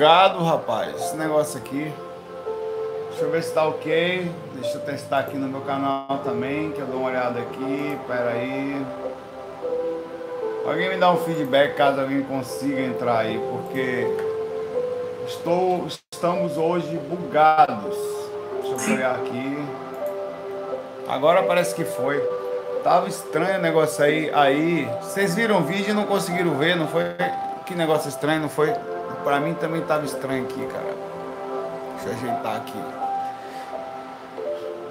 bugado, rapaz. Esse negócio aqui. Deixa eu ver se tá ok. Deixa eu testar aqui no meu canal também, que eu dou uma olhada aqui. Pera aí. Alguém me dá um feedback caso alguém consiga entrar aí, porque estou, estamos hoje bugados. Deixa eu olhar aqui. Agora parece que foi. Tava estranho o negócio aí. Aí, vocês viram o vídeo e não conseguiram ver, não foi? Que negócio estranho, não foi? Pra mim também tava estranho aqui, cara. Deixa eu ajeitar aqui.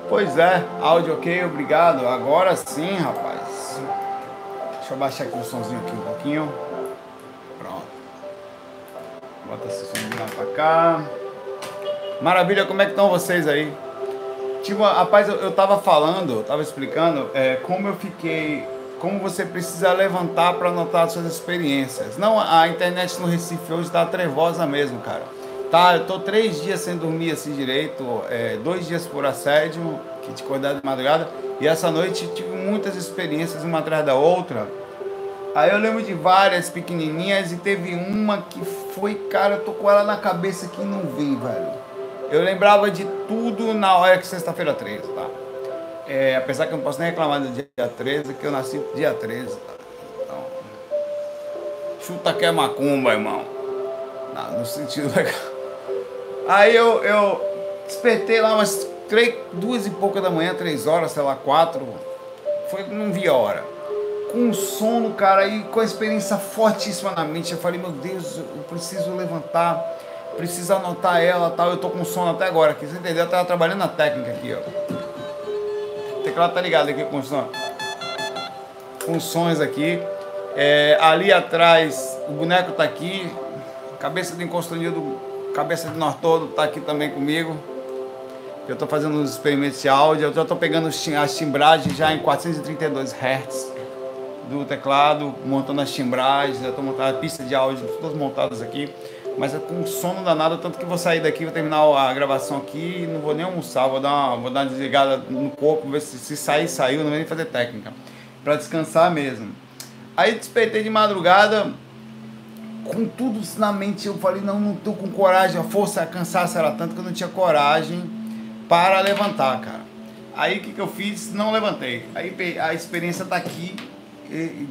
Pois é, áudio ok, obrigado. Agora sim, rapaz. Deixa eu baixar aqui o somzinho aqui um pouquinho. Pronto. Bota esse somzinho lá pra cá. Maravilha, como é que estão vocês aí? Tipo, rapaz, eu, eu tava falando, eu tava explicando é, como eu fiquei, como você precisa levantar para anotar suas experiências. Não, a internet no Recife hoje tá trevosa mesmo, cara. Tá, eu tô três dias sem dormir assim direito, é, dois dias por assédio, que te cuidar de madrugada, e essa noite tive muitas experiências uma atrás da outra. Aí eu lembro de várias pequenininhas e teve uma que foi, cara, eu tô com ela na cabeça que não vem, velho. Eu lembrava de tudo na hora que sexta-feira 13, tá? É, apesar que eu não posso nem reclamar do dia 13, que eu nasci dia 13, tá? Então, chuta que é macumba, irmão. Não, no sentido legal. Aí eu, eu despertei lá umas três, duas e pouca da manhã, três horas, sei lá, quatro. Foi, não vi a hora. Com sono, cara, e com a experiência fortíssima na mente. Eu falei, meu Deus, eu preciso levantar precisa anotar ela tal. Eu tô com sono até agora aqui. Você entendeu? Eu tava trabalhando na técnica aqui, ó. Teclado tá ligado aqui com som. Funções aqui. É, ali atrás, o boneco tá aqui. Cabeça de encostanildo, cabeça de Nortodo tá aqui também comigo. Eu tô fazendo uns experimentos de áudio. Eu já tô pegando as timbragens já em 432 Hz do teclado, montando as timbragens, já tô montando a pista de áudio, todas montadas aqui mas é com sono danado, tanto que vou sair daqui, vou terminar a gravação aqui não vou nem almoçar, vou dar uma, vou dar uma desligada no corpo, ver se, se sair, saiu, não vou nem fazer técnica, para descansar mesmo. Aí despertei de madrugada, com tudo na mente, eu falei, não, não tô com coragem, a força, a cansaço era tanto que eu não tinha coragem para levantar, cara. Aí o que, que eu fiz? Não levantei. Aí a experiência tá aqui,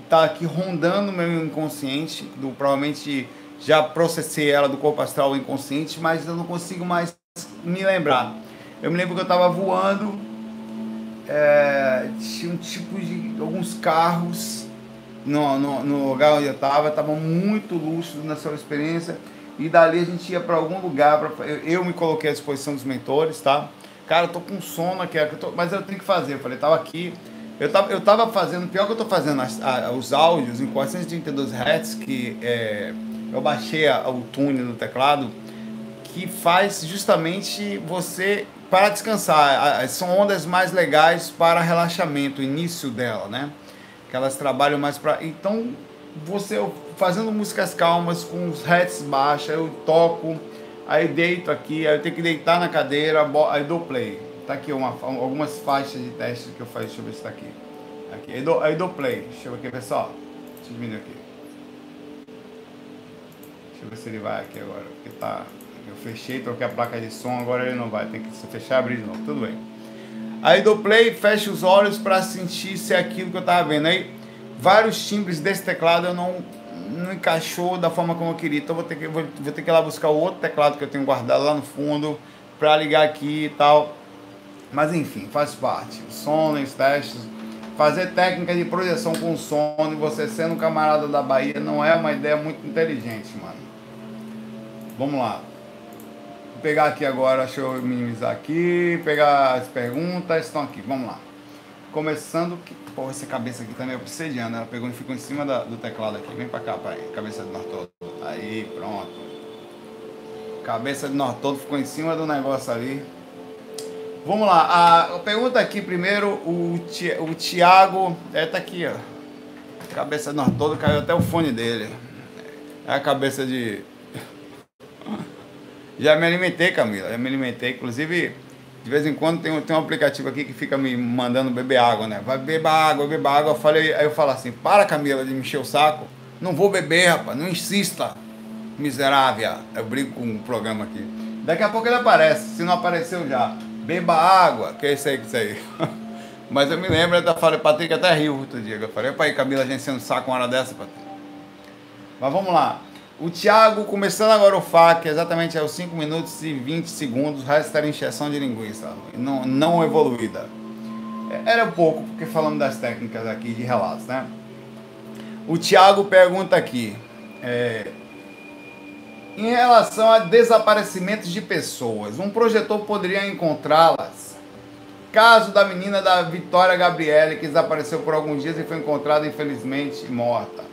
tá aqui rondando meu inconsciente, do provavelmente já processei ela do corpo astral inconsciente, mas eu não consigo mais me lembrar. Eu me lembro que eu estava voando, é, tinha um tipo de alguns carros no, no, no lugar onde eu estava, estava muito lúcido nessa experiência e dali a gente ia para algum lugar, pra, eu, eu, me coloquei à disposição dos mentores, tá? Cara, eu tô com sono aqui, eu tô, mas eu tenho que fazer. Eu falei, tava aqui, eu tava, eu tava fazendo, pior que eu tô fazendo as, a, os áudios em 432 Hz, que é eu baixei a, o tune no teclado que faz justamente você para descansar. São ondas mais legais para relaxamento, início dela, né? Que elas trabalham mais para. Então, você fazendo músicas calmas, com os hertz baixos, eu toco, aí deito aqui, aí eu tenho que deitar na cadeira, aí dou play. Tá aqui uma, algumas faixas de teste que eu faço, deixa eu ver se tá aqui. aqui. Aí, dou, aí dou play. Deixa eu ver aqui, pessoal. Deixa eu diminuir aqui. Eu ver se ele vai aqui agora. Porque tá. Eu fechei, troquei a placa de som, agora ele não vai. Tem que se fechar e abrir de novo. Tudo bem. Aí do play, fecha os olhos para sentir se é aquilo que eu tava vendo. Aí vários timbres desse teclado eu não, não encaixou da forma como eu queria. Então vou ter que, vou, vou ter que ir lá buscar o outro teclado que eu tenho guardado lá no fundo para ligar aqui e tal. Mas enfim, faz parte. O som, os testes. Fazer técnica de projeção com sono e você sendo um camarada da Bahia não é uma ideia muito inteligente, mano. Vamos lá. Vou pegar aqui agora, deixa eu minimizar aqui, pegar as perguntas, estão aqui, vamos lá. Começando, que, pô, essa cabeça aqui também é obsidiana, ela pegou e ficou em cima da, do teclado aqui. Vem pra cá, pai, cabeça de norte Aí, pronto. Cabeça de norte todo ficou em cima do negócio ali. Vamos lá, a pergunta aqui primeiro, o, o Tiago, é, tá aqui, ó. Cabeça de norte todo, caiu até o fone dele. É a cabeça de já me alimentei, Camila, já me alimentei. Inclusive, de vez em quando tem, tem um aplicativo aqui que fica me mandando beber água, né? Vai beber água, beber água. Eu falei, aí eu falo assim, para Camila de me encher o saco. Não vou beber, rapaz, não insista. miserável. Eu brigo com um programa aqui. Daqui a pouco ele aparece, se não apareceu já. Beba água, que é isso aí, que é isso aí. Mas eu me lembro, eu falei, Patrick até riu outro dia. Eu falei, pai, Camila, a gente sendo saco uma hora dessa, Patrick. Mas vamos lá. O Thiago, começando agora o FAQ, exatamente aos 5 minutos e 20 segundos, o resto era encheção de linguiça, não, não evoluída. Era pouco, porque falamos das técnicas aqui de relatos, né? O Thiago pergunta aqui, é, em relação a desaparecimentos de pessoas, um projetor poderia encontrá-las? Caso da menina da Vitória Gabriele, que desapareceu por alguns dias e foi encontrada infelizmente morta.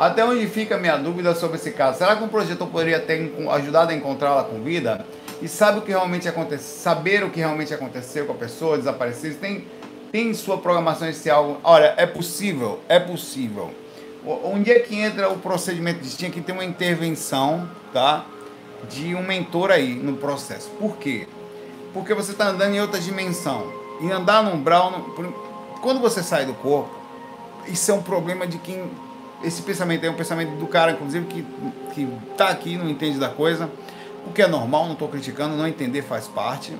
Até onde fica a minha dúvida sobre esse caso? Será que um projetor poderia ter ajudado a encontrá-la com vida? E sabe o que realmente aconteceu? Saber o que realmente aconteceu com a pessoa desaparecida? Tem, tem sua programação algo? Olha, é possível, é possível. Onde é que entra o procedimento? Tinha que ter uma intervenção, tá? De um mentor aí no processo. Por quê? Porque você está andando em outra dimensão. E andar no umbral, quando você sai do corpo, isso é um problema de quem esse pensamento é um pensamento do cara, inclusive, que, que tá aqui, não entende da coisa, o que é normal, não estou criticando, não entender faz parte.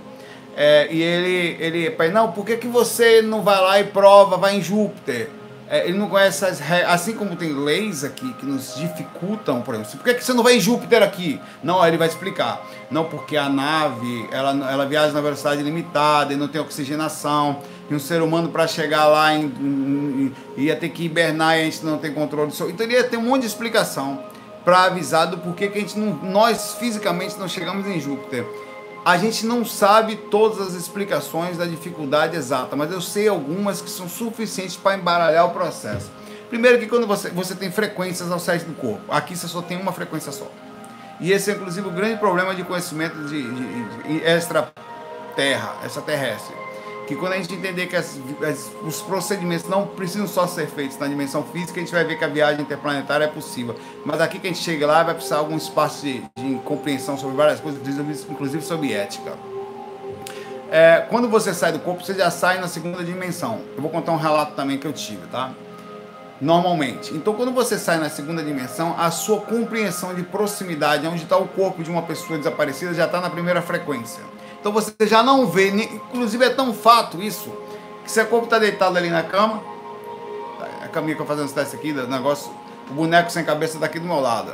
É, e ele, ele, pai, não, por que, que você não vai lá e prova, vai em Júpiter? É, ele não conhece as assim como tem leis aqui que nos dificultam, por exemplo, por que, que você não vai em Júpiter aqui? Não, ele vai explicar. Não, porque a nave, ela, ela viaja na velocidade limitada e não tem oxigenação e um ser humano para chegar lá em, em, ia ter que hibernar e a gente não tem controle do seu. Então ia ter um monte de explicação para avisar do porquê que a gente não, nós fisicamente não chegamos em Júpiter. A gente não sabe todas as explicações da dificuldade exata, mas eu sei algumas que são suficientes para embaralhar o processo. Primeiro que quando você, você tem frequências ao sair do corpo, aqui você só tem uma frequência só. E esse é inclusive o grande problema de conhecimento de, de, de extra-terra, extraterrestre que quando a gente entender que as, as, os procedimentos não precisam só ser feitos na dimensão física, a gente vai ver que a viagem interplanetária é possível. Mas aqui que a gente chega lá, vai precisar algum espaço de, de compreensão sobre várias coisas, inclusive sobre ética. É, quando você sai do corpo, você já sai na segunda dimensão. Eu vou contar um relato também que eu tive, tá? Normalmente. Então, quando você sai na segunda dimensão, a sua compreensão de proximidade, onde está o corpo de uma pessoa desaparecida, já está na primeira frequência. Então você já não vê, inclusive é tão fato isso, que se o corpo está deitado ali na cama, a caminha que eu fazendo os testes aqui, o negócio, o boneco sem cabeça daqui do meu lado.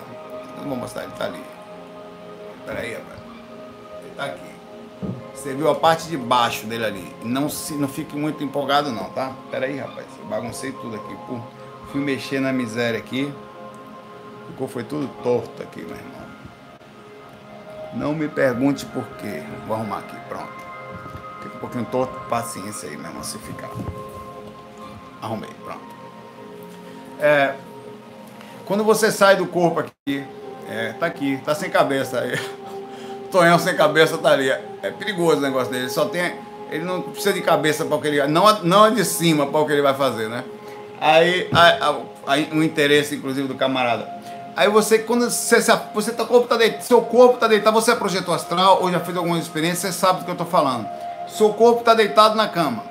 Não vou mostrar, ele está ali. Espera aí, rapaz. Ele está aqui. Você viu a parte de baixo dele ali. Não, se, não fique muito empolgado não, tá? Espera aí, rapaz. Eu baguncei tudo aqui. Pô, fui mexer na miséria aqui. Ficou, foi tudo torto aqui, meu irmão. Não me pergunte por quê. Vou arrumar aqui, pronto. Fica um pouquinho torto, paciência aí mesmo, se ficar. Arrumei, pronto. É, quando você sai do corpo aqui, é, tá aqui, tá sem cabeça aí. Tonhão sem cabeça tá ali. É perigoso o negócio dele. Ele só tem. Ele não precisa de cabeça para o que ele. Não, não é de cima para o que ele vai fazer, né? Aí, aí, o interesse, inclusive, do camarada. Aí você, quando você, você tá, corpo tá deitado, seu corpo está deitado, você é projeto astral ou já fez alguma experiência, você sabe do que eu estou falando. Seu corpo está deitado na cama.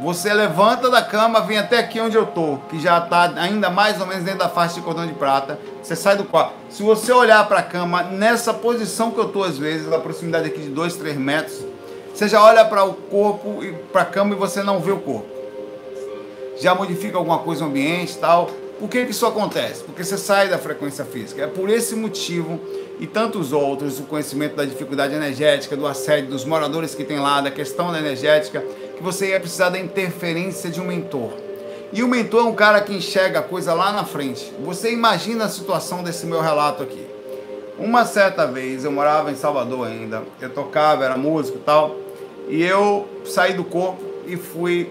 Você levanta da cama, vem até aqui onde eu tô, que já está ainda mais ou menos dentro da faixa de cordão de prata. Você sai do quarto. Se você olhar para a cama, nessa posição que eu tô às vezes, na proximidade aqui de 2, 3 metros, você já olha para o corpo e para a cama e você não vê o corpo. Já modifica alguma coisa no ambiente tal por que, que isso acontece? Porque você sai da frequência física. É por esse motivo e tantos outros, o conhecimento da dificuldade energética, do assédio, dos moradores que tem lá, da questão da energética, que você ia precisar da interferência de um mentor. E o mentor é um cara que enxerga a coisa lá na frente. Você imagina a situação desse meu relato aqui. Uma certa vez, eu morava em Salvador ainda, eu tocava, era músico e tal, e eu saí do corpo e fui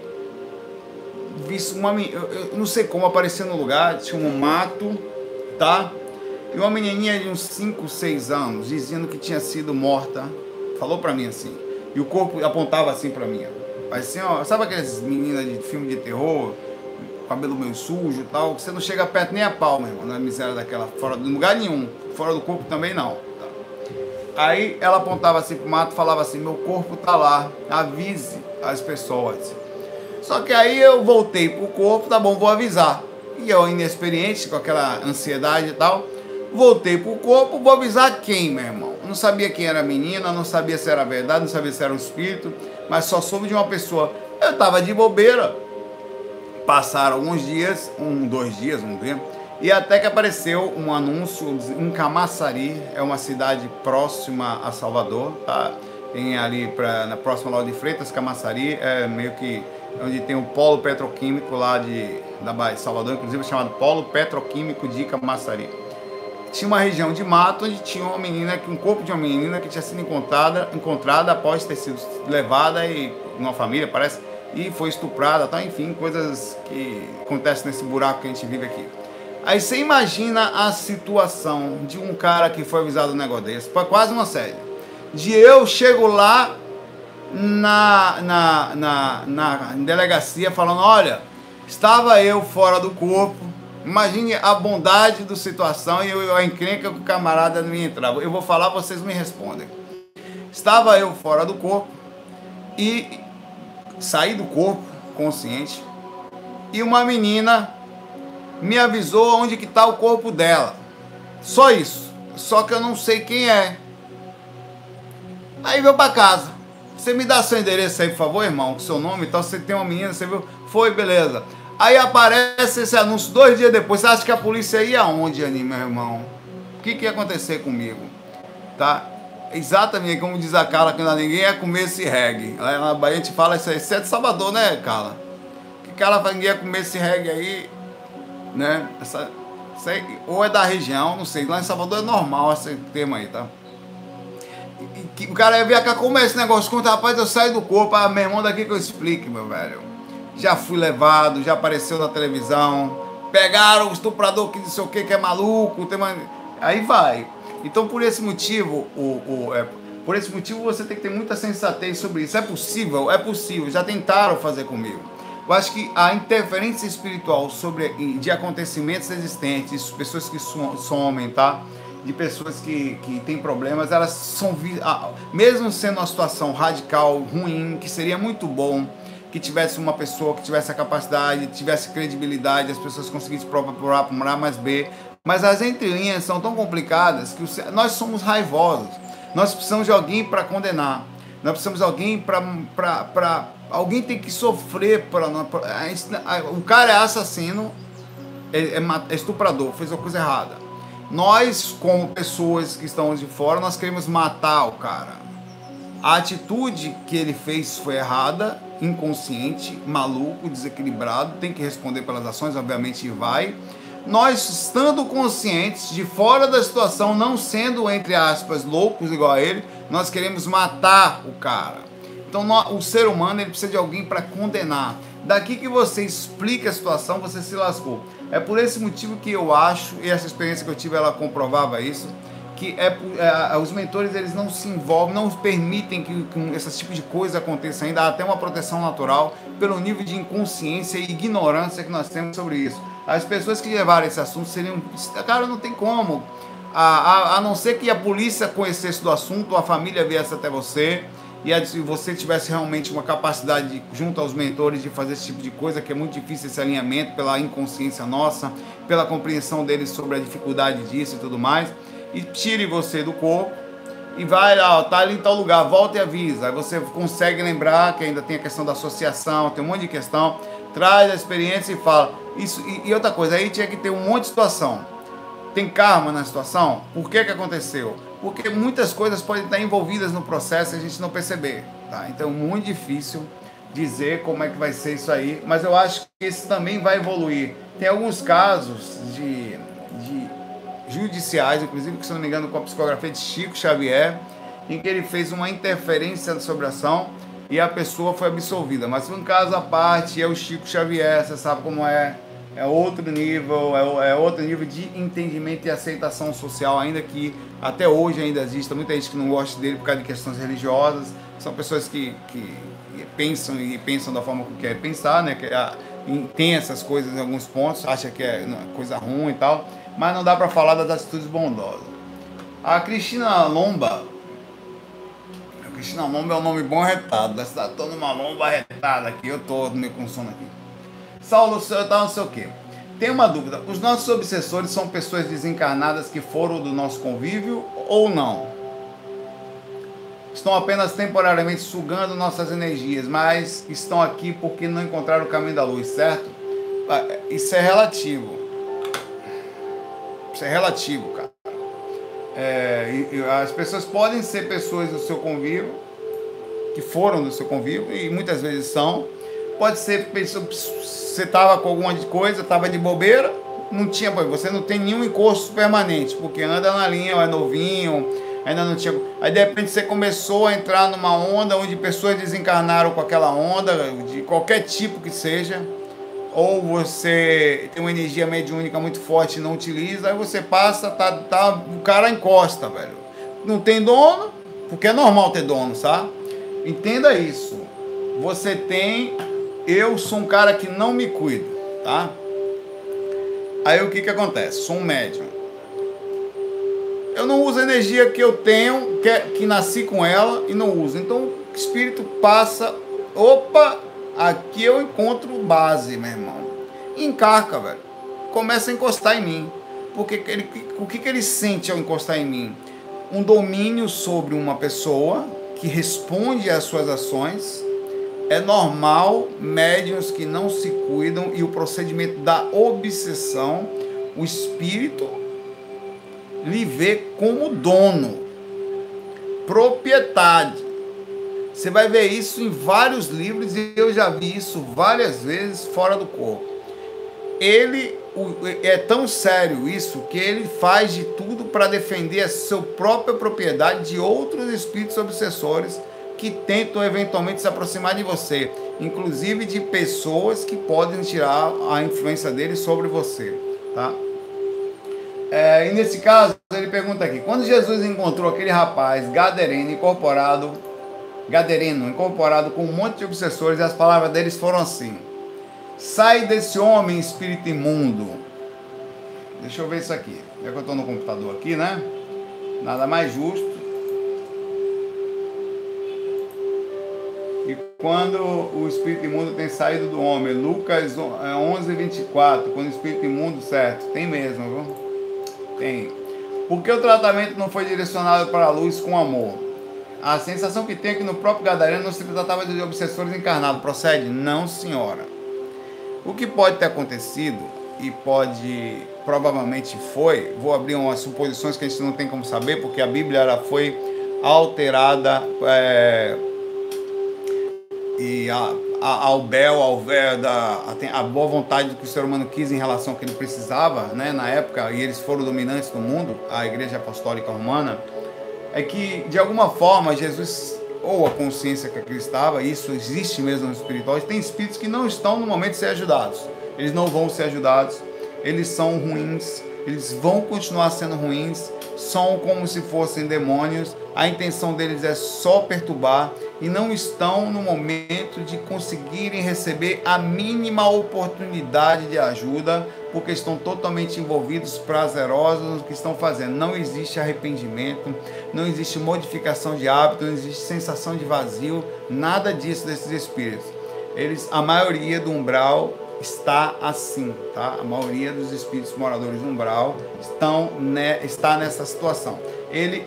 visto uma eu, não sei como apareceu no lugar, tinha um mato, tá? E uma menininha de uns 5, 6 anos, dizendo que tinha sido morta, falou pra mim assim. E o corpo apontava assim pra mim. Assim, ó, sabe aquelas meninas de filme de terror, cabelo meio sujo tal, que você não chega perto nem a pau, meu irmão, na miséria daquela, fora de lugar nenhum, fora do corpo também não. Tá? Aí ela apontava assim pro mato, falava assim: "Meu corpo tá lá, avise as pessoas". Só que aí eu voltei pro corpo, tá bom, vou avisar. E eu, inexperiente, com aquela ansiedade e tal, Voltei pro corpo, vou avisar quem, meu irmão? Não sabia quem era a menina, não sabia se era verdade, não sabia se era um espírito, mas só soube de uma pessoa. Eu tava de bobeira. Passaram alguns dias, um, dois dias, um tempo, e até que apareceu um anúncio em Camaçari, é uma cidade próxima a Salvador, tá? Tem ali pra, na próxima Lauro de Freitas, Camaçari, é meio que onde tem o polo petroquímico lá de, da Bahia, Salvador, inclusive chamado Polo Petroquímico de Camaçari. Tinha uma região de mato onde tinha uma menina, um corpo de uma menina que tinha sido encontrada, encontrada após ter sido levada e uma família, parece, e foi estuprada, tá? enfim, coisas que acontecem nesse buraco que a gente vive aqui. Aí você imagina a situação de um cara que foi avisado do negócio desse, quase uma série. De eu chego lá na, na, na, na delegacia falando, olha, estava eu fora do corpo, imagine a bondade da situação e eu, a encrenca que o camarada me entrava. Eu vou falar, vocês me respondem. Estava eu fora do corpo e saí do corpo consciente e uma menina me avisou onde que está o corpo dela. Só isso. Só que eu não sei quem é. Aí veio para casa. Você me dá seu endereço aí, por favor, irmão, seu nome e tal. Você tem uma menina, você viu? Foi, beleza. Aí aparece esse anúncio dois dias depois. Você acha que a polícia ia aonde, Ani, meu irmão? O que, que ia acontecer comigo? Tá? Exatamente como diz a Carla, que não ninguém ia comer esse reggae. Lá na Bahia a gente fala isso aí. Você é Salvador, né, Carla? Que Carla ninguém ia comer esse reggae aí né? Essa, aí, ou é da região, não sei. Lá em Salvador é normal esse termo aí, tá? O cara ia cá como é esse negócio. Conta, rapaz, eu saio do corpo. Ah, meu irmão, daqui que eu explique, meu velho. Já fui levado, já apareceu na televisão. Pegaram o estuprador que não sei o que, que é maluco. Tem uma... Aí vai. Então, por esse motivo, o, o, é, por esse motivo, você tem que ter muita sensatez sobre isso. É possível? É possível. Já tentaram fazer comigo. Eu acho que a interferência espiritual sobre de acontecimentos existentes, pessoas que somem, tá? De pessoas que, que têm problemas, elas são mesmo sendo uma situação radical, ruim, que seria muito bom que tivesse uma pessoa que tivesse a capacidade, tivesse credibilidade, as pessoas conseguissem provar por A, mais B. Mas as entrelinhas são tão complicadas que nós somos raivosos. Nós precisamos de alguém para condenar. Nós precisamos de alguém para Alguém tem que sofrer para o cara é assassino, é, é, é estuprador, fez uma coisa errada. Nós, como pessoas que estamos de fora, nós queremos matar o cara. A atitude que ele fez foi errada, inconsciente, maluco, desequilibrado, tem que responder pelas ações, obviamente vai. Nós, estando conscientes de fora da situação, não sendo, entre aspas, loucos igual a ele, nós queremos matar o cara. Então o ser humano ele precisa de alguém para condenar. Daqui que você explica a situação, você se lascou. É por esse motivo que eu acho, e essa experiência que eu tive, ela comprovava isso, que é, é, os mentores eles não se envolvem, não permitem que, que esse tipo de coisa aconteça ainda, há até uma proteção natural pelo nível de inconsciência e ignorância que nós temos sobre isso. As pessoas que levaram esse assunto seriam, cara, não tem como, a, a, a não ser que a polícia conhecesse do assunto, a família viesse até você, e se você tivesse realmente uma capacidade de, junto aos mentores de fazer esse tipo de coisa, que é muito difícil esse alinhamento pela inconsciência nossa, pela compreensão deles sobre a dificuldade disso e tudo mais, e tire você do corpo e vai lá, ó, tá ali em tal lugar, volta e avisa. Aí você consegue lembrar que ainda tem a questão da associação, tem um monte de questão, traz a experiência e fala. Isso, e, e outra coisa, aí tinha que ter um monte de situação. Tem karma na situação? Por que que aconteceu? Porque muitas coisas podem estar envolvidas no processo e a gente não perceber. Tá? Então, muito difícil dizer como é que vai ser isso aí, mas eu acho que isso também vai evoluir. Tem alguns casos de, de judiciais, inclusive, que se não me engano, com a psicografia de Chico Xavier, em que ele fez uma interferência sobre a ação e a pessoa foi absolvida. Mas um caso à parte, é o Chico Xavier, você sabe como é é outro nível, é, é, outro nível de entendimento e aceitação social, ainda que até hoje ainda exista muita gente que não gosta dele por causa de questões religiosas. São pessoas que, que pensam e pensam da forma que querem pensar, né? Que ah, tem essas coisas em alguns pontos, acha que é coisa ruim e tal, mas não dá para falar das atitudes bondosas. A Cristina Lomba, a Cristina Lomba é um nome bom retado, está tô numa lomba retada aqui, eu tô com sono aqui. Saulo, tal, não sei o quê. tem uma dúvida: os nossos obsessores são pessoas desencarnadas que foram do nosso convívio ou não? Estão apenas temporariamente sugando nossas energias, mas estão aqui porque não encontraram o caminho da luz, certo? Ah, isso é relativo. Isso é relativo, cara. É, as pessoas podem ser pessoas do seu convívio, que foram do seu convívio, e muitas vezes são. Pode ser pessoa, você estava com alguma coisa, estava de bobeira, não tinha, você não tem nenhum encosto permanente, porque anda na linha, é novinho, ainda não tinha. Aí de repente você começou a entrar numa onda onde pessoas desencarnaram com aquela onda, de qualquer tipo que seja, ou você tem uma energia mediúnica muito forte e não utiliza, aí você passa, tá, tá, o cara encosta, velho. Não tem dono, porque é normal ter dono, sabe? Entenda isso. Você tem. Eu sou um cara que não me cuido, tá? Aí o que que acontece? Sou um médium. Eu não uso a energia que eu tenho, que, que nasci com ela e não uso. Então o espírito passa. Opa, aqui eu encontro base, meu irmão. Encarca, velho. Começa a encostar em mim. Porque ele, o que, que ele sente ao encostar em mim? Um domínio sobre uma pessoa que responde às suas ações. É normal médiums que não se cuidam e o procedimento da obsessão, o espírito lhe vê como dono, propriedade. Você vai ver isso em vários livros e eu já vi isso várias vezes fora do corpo. Ele é tão sério isso que ele faz de tudo para defender a sua própria propriedade de outros espíritos obsessores que tentam eventualmente se aproximar de você, inclusive de pessoas que podem tirar a influência dele sobre você, tá? É, e nesse caso, ele pergunta aqui: quando Jesus encontrou aquele rapaz gadereno incorporado Gadereno, incorporado com um monte de obsessores, as palavras deles foram assim: Sai desse homem, espírito imundo. Deixa eu ver isso aqui. Já que eu estou no computador aqui, né? Nada mais justo. E quando o espírito imundo tem saído do homem, Lucas 11, 24, quando o espírito imundo, certo, tem mesmo, viu? Tem. Porque o tratamento não foi direcionado para a luz com amor? A sensação que tem é que no próprio Gadareno não se tratava de obsessores encarnados. Procede? Não, senhora. O que pode ter acontecido, e pode, provavelmente foi, vou abrir umas suposições que a gente não tem como saber, porque a Bíblia ela foi alterada é, e a, a, ao bel, ao véu, da, a, a, boa vontade que o ser humano quis em relação ao que ele precisava, né, na época, e eles foram dominantes no mundo, a Igreja Apostólica Romana, é que de alguma forma Jesus ou a consciência que aqui estava, isso existe mesmo nos espirituais, tem espíritos que não estão no momento de ser ajudados. Eles não vão ser ajudados, eles são ruins, eles vão continuar sendo ruins, são como se fossem demônios, a intenção deles é só perturbar e não estão no momento de conseguirem receber a mínima oportunidade de ajuda, porque estão totalmente envolvidos, prazerosos no que estão fazendo. Não existe arrependimento, não existe modificação de hábito, não existe sensação de vazio, nada disso desses espíritos. Eles, a maioria do umbral está assim, tá? A maioria dos espíritos moradores do umbral estão né, está nessa situação. Ele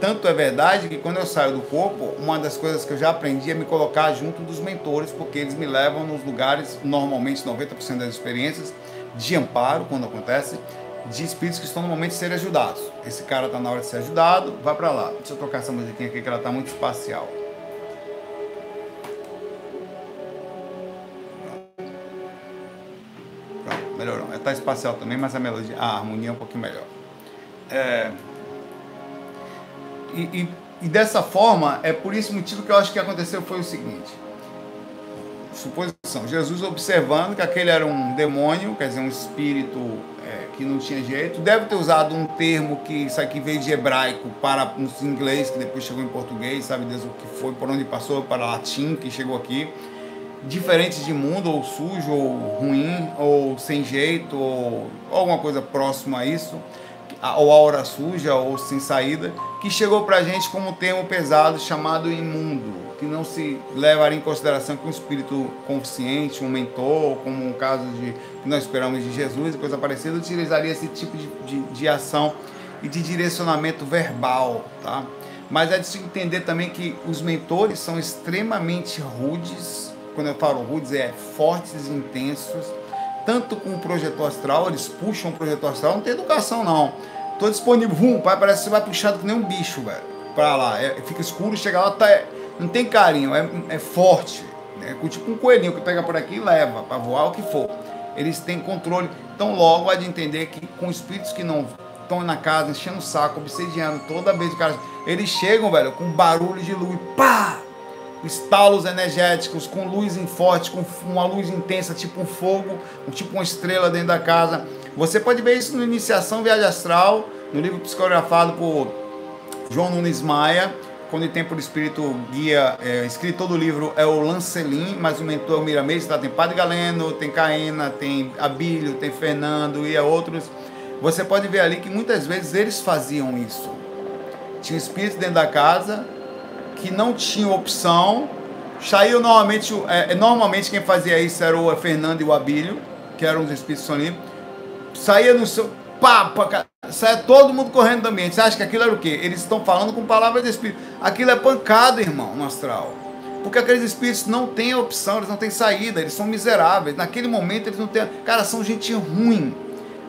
tanto é verdade que quando eu saio do corpo, uma das coisas que eu já aprendi é me colocar junto dos mentores, porque eles me levam nos lugares, normalmente 90% das experiências, de amparo, quando acontece, de espíritos que estão no momento de ajudados. Esse cara está na hora de ser ajudado, vai para lá. Deixa eu tocar essa musiquinha aqui que ela está muito espacial. Melhorou. Está espacial também, mas a melodia, a harmonia é um pouquinho melhor. É, e, e, e, dessa forma, é por esse motivo que eu acho que aconteceu foi o seguinte. Suposição, Jesus observando que aquele era um demônio, quer dizer, um espírito é, que não tinha jeito, deve ter usado um termo que isso aqui veio de hebraico para os inglês, que depois chegou em português, sabe Deus o que foi, por onde passou, para latim, que chegou aqui diferentes de mundo, ou sujo, ou ruim, ou sem jeito, ou alguma coisa próxima a isso, ou aura suja, ou sem saída, que chegou para a gente como um termo pesado chamado imundo. que não se levaria em consideração que um espírito consciente, um mentor, como um caso de que nós esperamos de Jesus e coisa parecida, utilizaria esse tipo de, de, de ação e de direcionamento verbal, tá? Mas é de se entender também que os mentores são extremamente rudes, quando eu falo rudes, é fortes intensos, tanto com o projetor astral, eles puxam o projetor astral, não tem educação não. Tô disponível, vum, pai, parece que você vai puxado que nem um bicho, velho, pra lá. É, fica escuro, chega lá, tá, é, não tem carinho, é, é forte. É tipo um coelhinho que pega por aqui e leva para voar o que for. Eles têm controle. Então, logo há de entender que com espíritos que não estão na casa, enchendo o saco, obsediando toda vez o cara. Eles chegam, velho, com barulho de luz, pá! Estalos energéticos, com luz forte, com uma luz intensa, tipo um fogo, tipo uma estrela dentro da casa. Você pode ver isso no Iniciação Viagem Astral, no livro psicografado por João Nunes Maia, quando tem por espírito guia, é, escritor do livro é o Lancelin, mas o mentor é Miramês, tá? tem Padre Galeno, tem Caena, tem Abílio, tem Fernando e outros você pode ver ali que muitas vezes eles faziam isso. Tinha espíritos dentro da casa que não tinham opção. Saiu normalmente, é, é, normalmente quem fazia isso era o Fernando e o Abílio, que eram os espíritos soníferos. Saía no seu. Pá, pá, saia todo mundo correndo do ambiente. Você acha que aquilo era o quê? Eles estão falando com palavras de espírito. Aquilo é pancada, irmão, no astral. Porque aqueles espíritos não têm opção, eles não têm saída, eles são miseráveis. Naquele momento eles não têm. Cara, são gente ruim.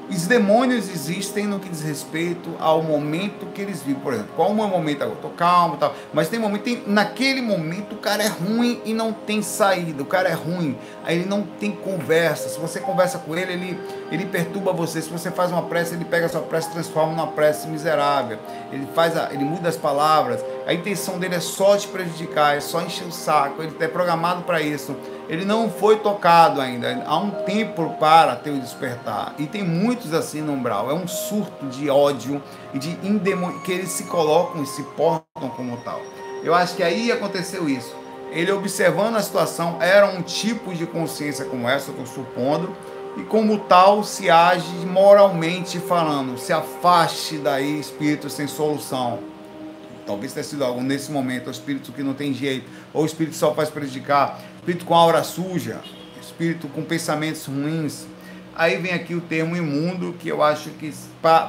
Os demônios existem no que diz respeito ao momento que eles vivem. Por exemplo, qual é o momento agora? Estou calmo tal. Mas tem momento, tem, naquele momento o cara é ruim e não tem saída. O cara é ruim, aí ele não tem conversa. Se você conversa com ele, ele, ele perturba você. Se você faz uma prece, ele pega a sua prece e transforma numa prece miserável. Ele faz a, ele muda as palavras. A intenção dele é só te prejudicar, é só encher o saco. Ele é programado para isso ele não foi tocado ainda. Há um tempo para ter o despertar. E tem muitos assim no umbral. É um surto de ódio e de endemônio que eles se colocam e se portam como tal. Eu acho que aí aconteceu isso. Ele observando a situação, era um tipo de consciência como essa, eu estou supondo, e como tal se age moralmente falando. Se afaste daí, espírito sem solução. Talvez tenha sido algo nesse momento, o espírito que não tem jeito, ou o espírito só faz prejudicar espírito com aura suja, espírito com pensamentos ruins. Aí vem aqui o termo imundo, que eu acho que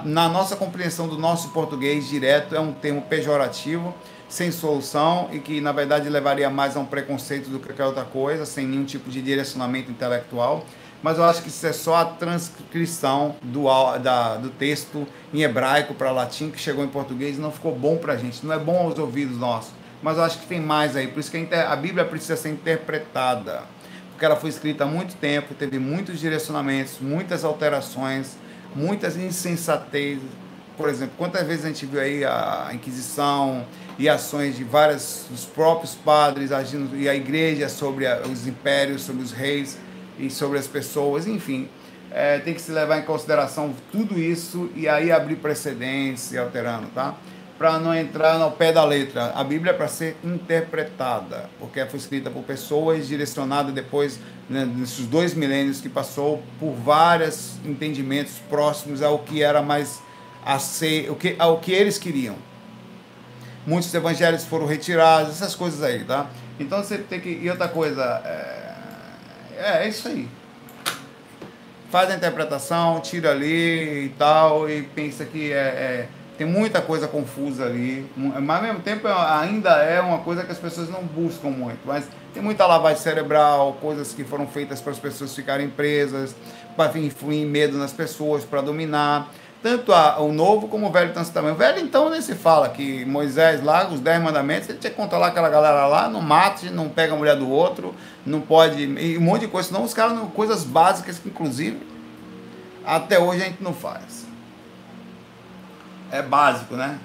na nossa compreensão do nosso português direto é um termo pejorativo, sem solução e que na verdade levaria mais a um preconceito do que qualquer outra coisa, sem nenhum tipo de direcionamento intelectual. Mas eu acho que isso é só a transcrição do, da, do texto em hebraico para latim que chegou em português e não ficou bom para a gente, não é bom aos ouvidos nossos mas eu acho que tem mais aí. Por isso que a, Bíblia precisa ser interpretada. Porque ela foi escrita há muito tempo, teve muitos direcionamentos, muitas alterações, muitas insensatez. Por exemplo, quantas vezes a gente viu aí a Inquisição e ações de vários dos próprios padres agindo e a igreja sobre a, os impérios, sobre os reis e sobre as pessoas, enfim. É, tem que se levar em consideração tudo isso e aí abrir precedentes e alterando, tá? para não entrar no pé da letra. A Bíblia é para ser interpretada, porque foi escrita por pessoas, direcionada depois, né, nesses dois milênios que passou, por vários entendimentos próximos ao que era mais a ser, o que, ao que eles queriam. Muitos evangelhos foram retirados, essas coisas aí, tá? Então você tem que. E outra coisa, é, é, é isso aí. Faz a interpretação, tira ali e tal, e pensa que é, é tem muita coisa confusa ali, mas ao mesmo tempo ainda é uma coisa que as pessoas não buscam muito. Mas tem muita lavagem cerebral, coisas que foram feitas para as pessoas ficarem presas, para influir medo nas pessoas, para dominar. Tanto a, o Novo como o Velho Testamento. O Velho, então, nem se fala que Moisés lá, os Dez Mandamentos, ele tinha que controlar aquela galera lá, não mate, não pega a mulher do outro, não pode. E um monte de coisa. Senão os caras, coisas básicas que, inclusive, até hoje a gente não faz é básico, né?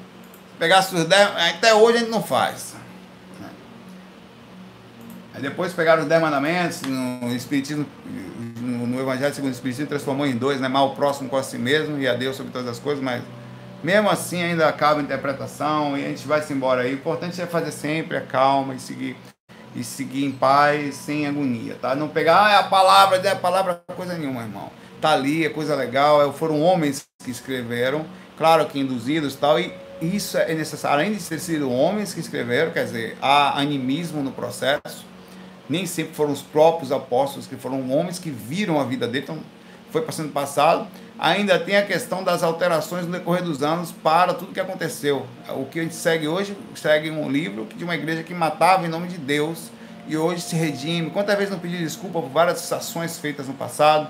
Pegasse os 10, até hoje a gente não faz. Aí depois pegaram os 10 mandamentos, no Espiritismo, no, no Evangelho segundo o Espiritismo, transformou em dois, né? Mal próximo com a si mesmo e a Deus sobre todas as coisas, mas mesmo assim ainda acaba a interpretação e a gente vai se embora aí. O importante é fazer sempre a calma e seguir e seguir em paz, sem agonia, tá? Não pegar ah, é a palavra, é a palavra, coisa nenhuma, irmão. Tá ali, é coisa legal, é, foram homens que escreveram claro que induzidos tal, e isso é necessário, além de ter sido homens que escreveram, quer dizer, há animismo no processo, nem sempre foram os próprios apóstolos que foram homens que viram a vida dele, então foi passando passado. Ainda tem a questão das alterações no decorrer dos anos para tudo que aconteceu. O que a gente segue hoje, segue um livro de uma igreja que matava em nome de Deus e hoje se redime. Quantas vezes não pediu desculpa por várias ações feitas no passado?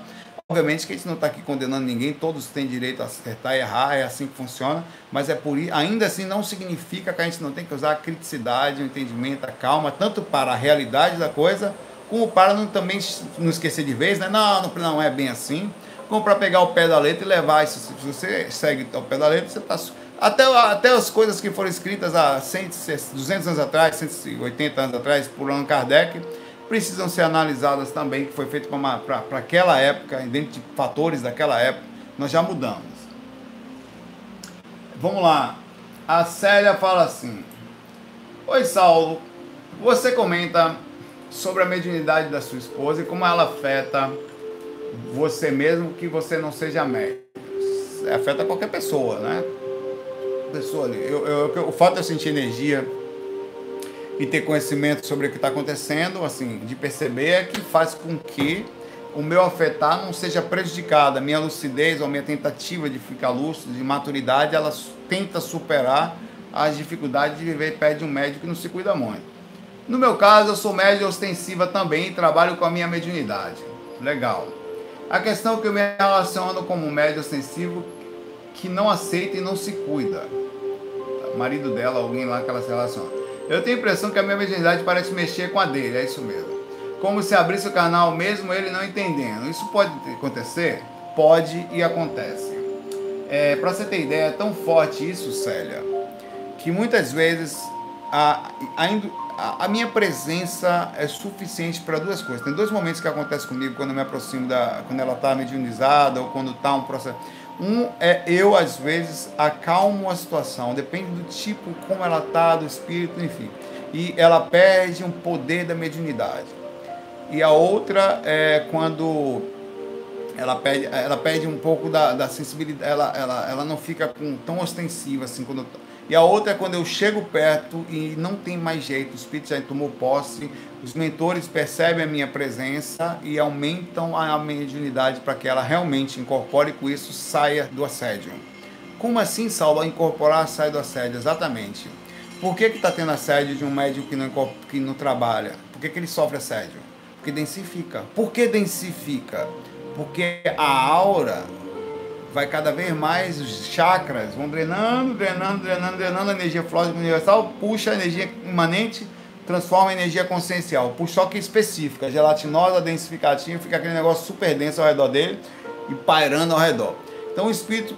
Obviamente que a gente não está aqui condenando ninguém, todos têm direito a acertar e errar, é assim que funciona, mas é por ainda assim não significa que a gente não tem que usar a criticidade, o entendimento, a calma, tanto para a realidade da coisa, como para não também não esquecer de vez, né? Não, não, não é bem assim, como para pegar o pé da letra e levar isso. Se você segue o pé da letra, você está. Até, até as coisas que foram escritas há 100, 200 anos atrás, 180 anos atrás, por Allan Kardec, precisam ser analisadas também, que foi feito para aquela época, dentro de fatores daquela época, nós já mudamos. Vamos lá. A Célia fala assim: Oi, Saulo. Você comenta sobre a mediunidade da sua esposa e como ela afeta você mesmo que você não seja médico. Afeta qualquer pessoa, né? Pessoa ali. Eu, eu, o fato de eu sentir energia e ter conhecimento sobre o que está acontecendo, assim, de perceber, é que faz com que o meu afetar não seja prejudicado. A minha lucidez ou a minha tentativa de ficar lúcido, de maturidade, ela tenta superar as dificuldades de viver perto de um médico que não se cuida muito. No meu caso, eu sou médio ostensiva também e trabalho com a minha mediunidade. Legal. A questão é que eu me relaciono como um médio ostensivo que não aceita e não se cuida. Marido dela, alguém lá que ela se relaciona. Eu tenho a impressão que a minha mediunidade parece mexer com a dele, é isso mesmo. Como se abrisse o canal mesmo ele não entendendo. Isso pode acontecer? Pode e acontece. É, Para você ter ideia, é tão forte isso, Célia, que muitas vezes a, a, a minha presença é suficiente para duas coisas. Tem dois momentos que acontecem comigo quando eu me aproximo da. quando ela está mediunizada ou quando está um processo um é eu, às vezes, acalmo a situação, depende do tipo, como ela está, do espírito, enfim. E ela perde um poder da mediunidade. E a outra é quando ela perde, ela perde um pouco da, da sensibilidade, ela, ela, ela não fica com, tão ostensiva assim quando e a outra é quando eu chego perto e não tem mais jeito, o espírito já tomou posse, os mentores percebem a minha presença e aumentam a mediunidade para que ela realmente incorpore e com isso saia do assédio. Como assim, Saulo, incorporar sai do assédio? Exatamente. Por que está tendo assédio de um médico que não, que não trabalha? Por que, que ele sofre assédio? Porque densifica. Por que densifica? Porque a aura vai cada vez mais, os chakras vão drenando, drenando, drenando, drenando a energia flórica universal, puxa a energia imanente, transforma em energia consciencial, por choque específica, gelatinosa, densificativa, fica aquele negócio super denso ao redor dele e pairando ao redor. Então o espírito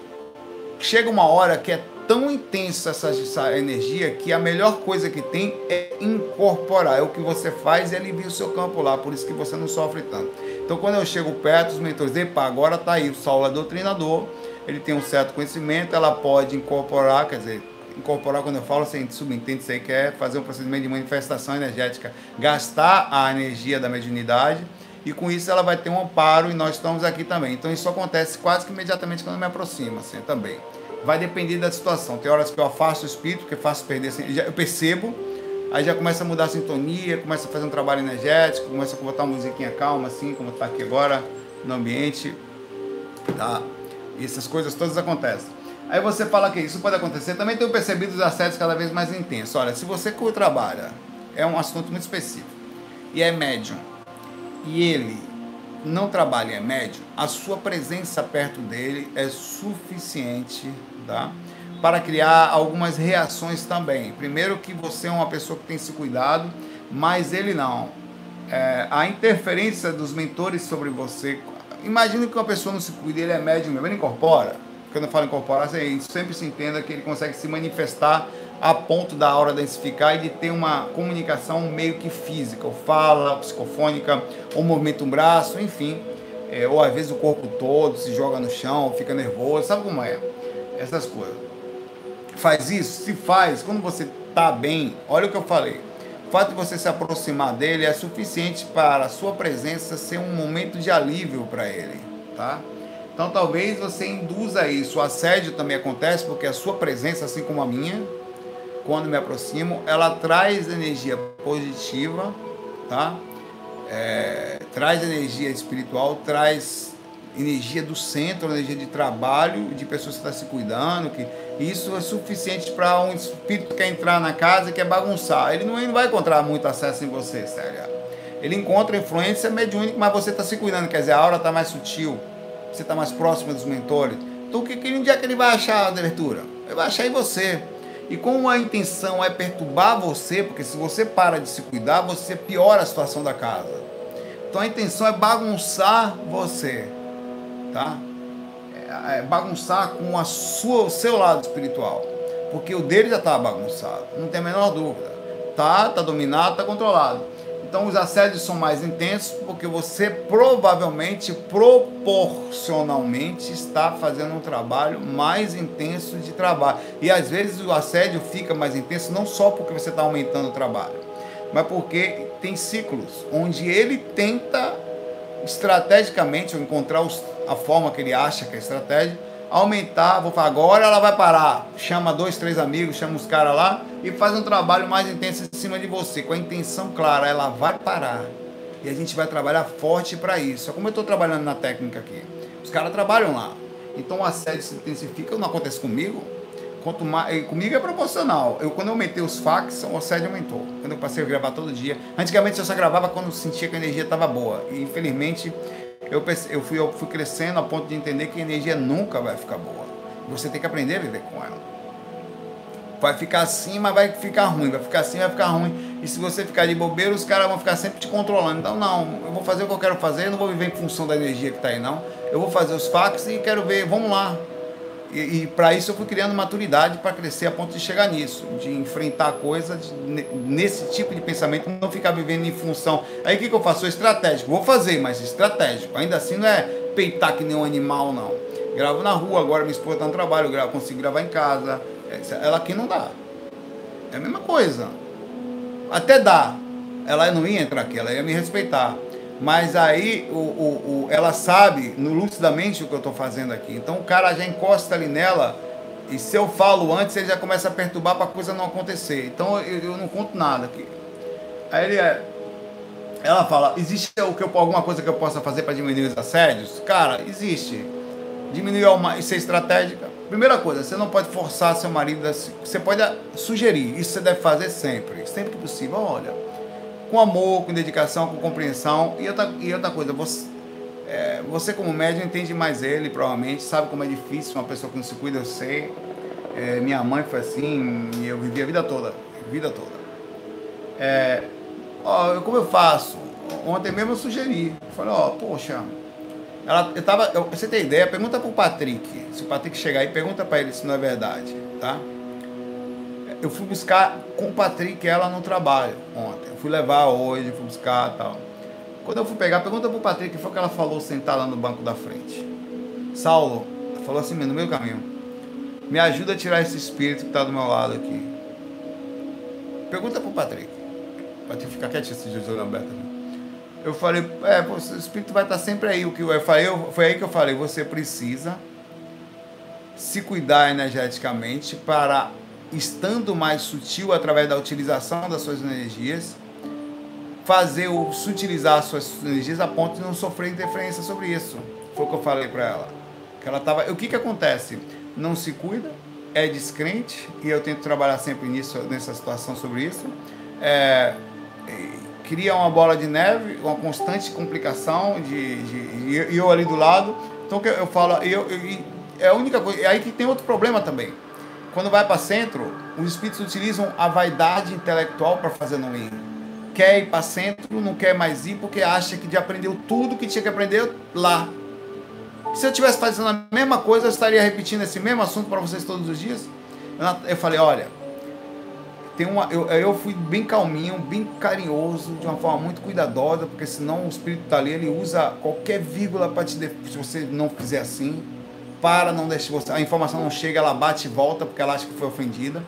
chega uma hora que é tão intensa essa, essa, energia que a melhor coisa que tem é incorporar. É o que você faz e alivia o seu campo lá, por isso que você não sofre tanto. Então, quando eu chego perto, os mentores pá, agora tá aí, o Saulo é doutrinador, ele tem um certo conhecimento, ela pode incorporar, quer dizer, incorporar, quando eu falo, você subentende, você quer fazer um procedimento de manifestação energética, gastar a energia da mediunidade, e com isso ela vai ter um amparo e nós estamos aqui também. Então isso acontece quase que imediatamente quando eu me aproximo, assim, também vai depender da situação. Tem horas que eu afasto o espírito, porque faço perder, eu percebo, aí já começa a mudar a sintonia, começa a fazer um trabalho energético, começa a botar uma musiquinha calma, assim, como está aqui agora no ambiente, tá? E essas coisas todas acontecem. Aí você fala que isso pode acontecer. Também tenho percebido os assédios cada vez mais intensos. Olha, se você trabalha, é um assunto muito específico, e é médium, e ele não trabalha é médium, a sua presença perto dele é suficiente tá? Para criar algumas reações também. Primeiro que você é uma pessoa que tem se cuidado, mas ele não. É, a interferência dos mentores sobre você. Imagina que uma pessoa não se cuida, ele é médium mesmo, ele incorpora. Quando eu falo incorporar, sempre se entenda que ele consegue se manifestar a ponto da aura densificar e de ter uma comunicação meio que física, ou fala, psicofônica, ou movimenta um braço, enfim. É, ou às vezes o corpo todo se joga no chão, fica nervoso, sabe como é? essas coisas. Faz isso? Se faz, quando você está bem, olha o que eu falei. O fato de você se aproximar dele é suficiente para a sua presença ser um momento de alívio para ele, tá? Então talvez você induza isso. O assédio também acontece porque a sua presença, assim como a minha, quando me aproximo, ela traz energia positiva, tá? É, traz energia espiritual, traz energia do centro, energia de trabalho, de pessoas que estão se cuidando, que isso é suficiente para um espírito que quer entrar na casa e quer bagunçar. Ele não, ele não vai encontrar muito acesso em você, sério. Ele encontra influência mediúnica, mas você está se cuidando, quer dizer, a aura está mais sutil, você está mais próximo dos mentores. Então, que, que, onde é que ele vai achar a abertura? Ele vai achar em você. E como a intenção é perturbar você, porque se você para de se cuidar, você piora a situação da casa. Então a intenção é bagunçar você, tá? É, é bagunçar com a sua, o seu lado espiritual, porque o dele já está bagunçado, não tem a menor dúvida. Tá, tá dominado, tá controlado. Então os assédios são mais intensos porque você provavelmente, proporcionalmente, está fazendo um trabalho mais intenso de trabalho. E às vezes o assédio fica mais intenso não só porque você está aumentando o trabalho, mas porque tem ciclos onde ele tenta estrategicamente encontrar a forma que ele acha que é estratégia aumentar, vou falar, agora ela vai parar. Chama dois, três amigos, chama os caras lá e faz um trabalho mais intenso em cima de você, com a intenção clara, ela vai parar. E a gente vai trabalhar forte para isso. Como eu estou trabalhando na técnica aqui, os caras trabalham lá. Então o assédio se intensifica, não acontece comigo. Quanto mais, comigo é proporcional. Eu, quando eu aumentei os fax, o assédio aumentou. Quando eu passei a gravar todo dia. Antigamente eu só gravava quando sentia que a energia estava boa. E infelizmente eu, eu, fui, eu fui crescendo a ponto de entender que a energia nunca vai ficar boa. Você tem que aprender a viver com ela. Vai ficar assim, mas vai ficar ruim. Vai ficar assim, vai ficar ruim. E se você ficar de bobeira, os caras vão ficar sempre te controlando. Então, não, eu vou fazer o que eu quero fazer, eu não vou viver em função da energia que está aí, não. Eu vou fazer os fax e quero ver, vamos lá. E, e para isso eu fui criando maturidade para crescer a ponto de chegar nisso, de enfrentar coisas nesse tipo de pensamento, não ficar vivendo em função. Aí o que, que eu faço? estratégico. Vou fazer, mas estratégico. Ainda assim não é peitar que nem um animal, não. Gravo na rua, agora minha esposa está no trabalho, eu gravo, consigo gravar em casa. Ela aqui não dá. É a mesma coisa. Até dá. Ela não ia entrar aqui, ela ia me respeitar. Mas aí o, o, o, ela sabe no lucidamente o que eu estou fazendo aqui. Então o cara já encosta ali nela e se eu falo antes, ele já começa a perturbar para a coisa não acontecer. Então eu, eu, não conto nada aqui. Aí ele é, ela fala: existe o que eu, alguma coisa que eu possa fazer para diminuir os assédios? Cara, existe. Diminuir ao ser estratégica. Primeira coisa, você não pode forçar seu marido. A, você pode sugerir. Isso você deve fazer sempre, sempre que possível. Olha com amor, com dedicação, com compreensão. E outra, e outra coisa, você, é, você como médium entende mais ele, provavelmente, sabe como é difícil uma pessoa que não se cuida, eu sei. É, minha mãe foi assim, e eu vivi a vida toda, vida toda. É, ó, como eu faço? Ontem mesmo eu sugeri, falei, ó, poxa, ela, eu tava, eu, você tem ideia? Pergunta pro Patrick, se o Patrick chegar aí, pergunta para ele se não é verdade, tá? Eu fui buscar com o Patrick ela no trabalho ontem fui levar hoje, fui buscar tal. Quando eu fui pegar, pergunta pro Patrick, que foi que ela falou sentada no banco da frente. Saulo, falou assim no meio caminho. Me ajuda a tirar esse espírito que está do meu lado aqui. Pergunta pro Patrick. O Patrick fica quietinho esse Jesus aberto. Eu falei, é, o espírito vai estar sempre aí. O que eu falei, eu, foi aí que eu falei, você precisa se cuidar energeticamente para estando mais sutil através da utilização das suas energias, fazer o sutilizar as suas energias a ponto de não sofrer interferência sobre isso. Foi o que eu falei para ela. Que ela tava, o que que acontece? Não se cuida, é descrente e eu tento trabalhar sempre nisso, nessa situação sobre isso. É, cria uma bola de neve, uma constante complicação de, de, e eu ali do lado. Então que eu falo, eu, eu, é a única coisa. É aí que tem outro problema também. Quando vai para centro, os espíritos utilizam a vaidade intelectual para fazer no ir quer ir para centro, não quer mais ir porque acha que já aprendeu tudo que tinha que aprender lá. Se eu estivesse fazendo a mesma coisa, eu estaria repetindo esse mesmo assunto para vocês todos os dias. Eu falei, olha, tem uma, eu, eu fui bem calminho, bem carinhoso, de uma forma muito cuidadosa, porque senão o espírito está ali, ele usa qualquer vírgula para te se você não fizer assim, para não deixar você, a informação não chega, ela bate e volta porque ela acha que foi ofendida.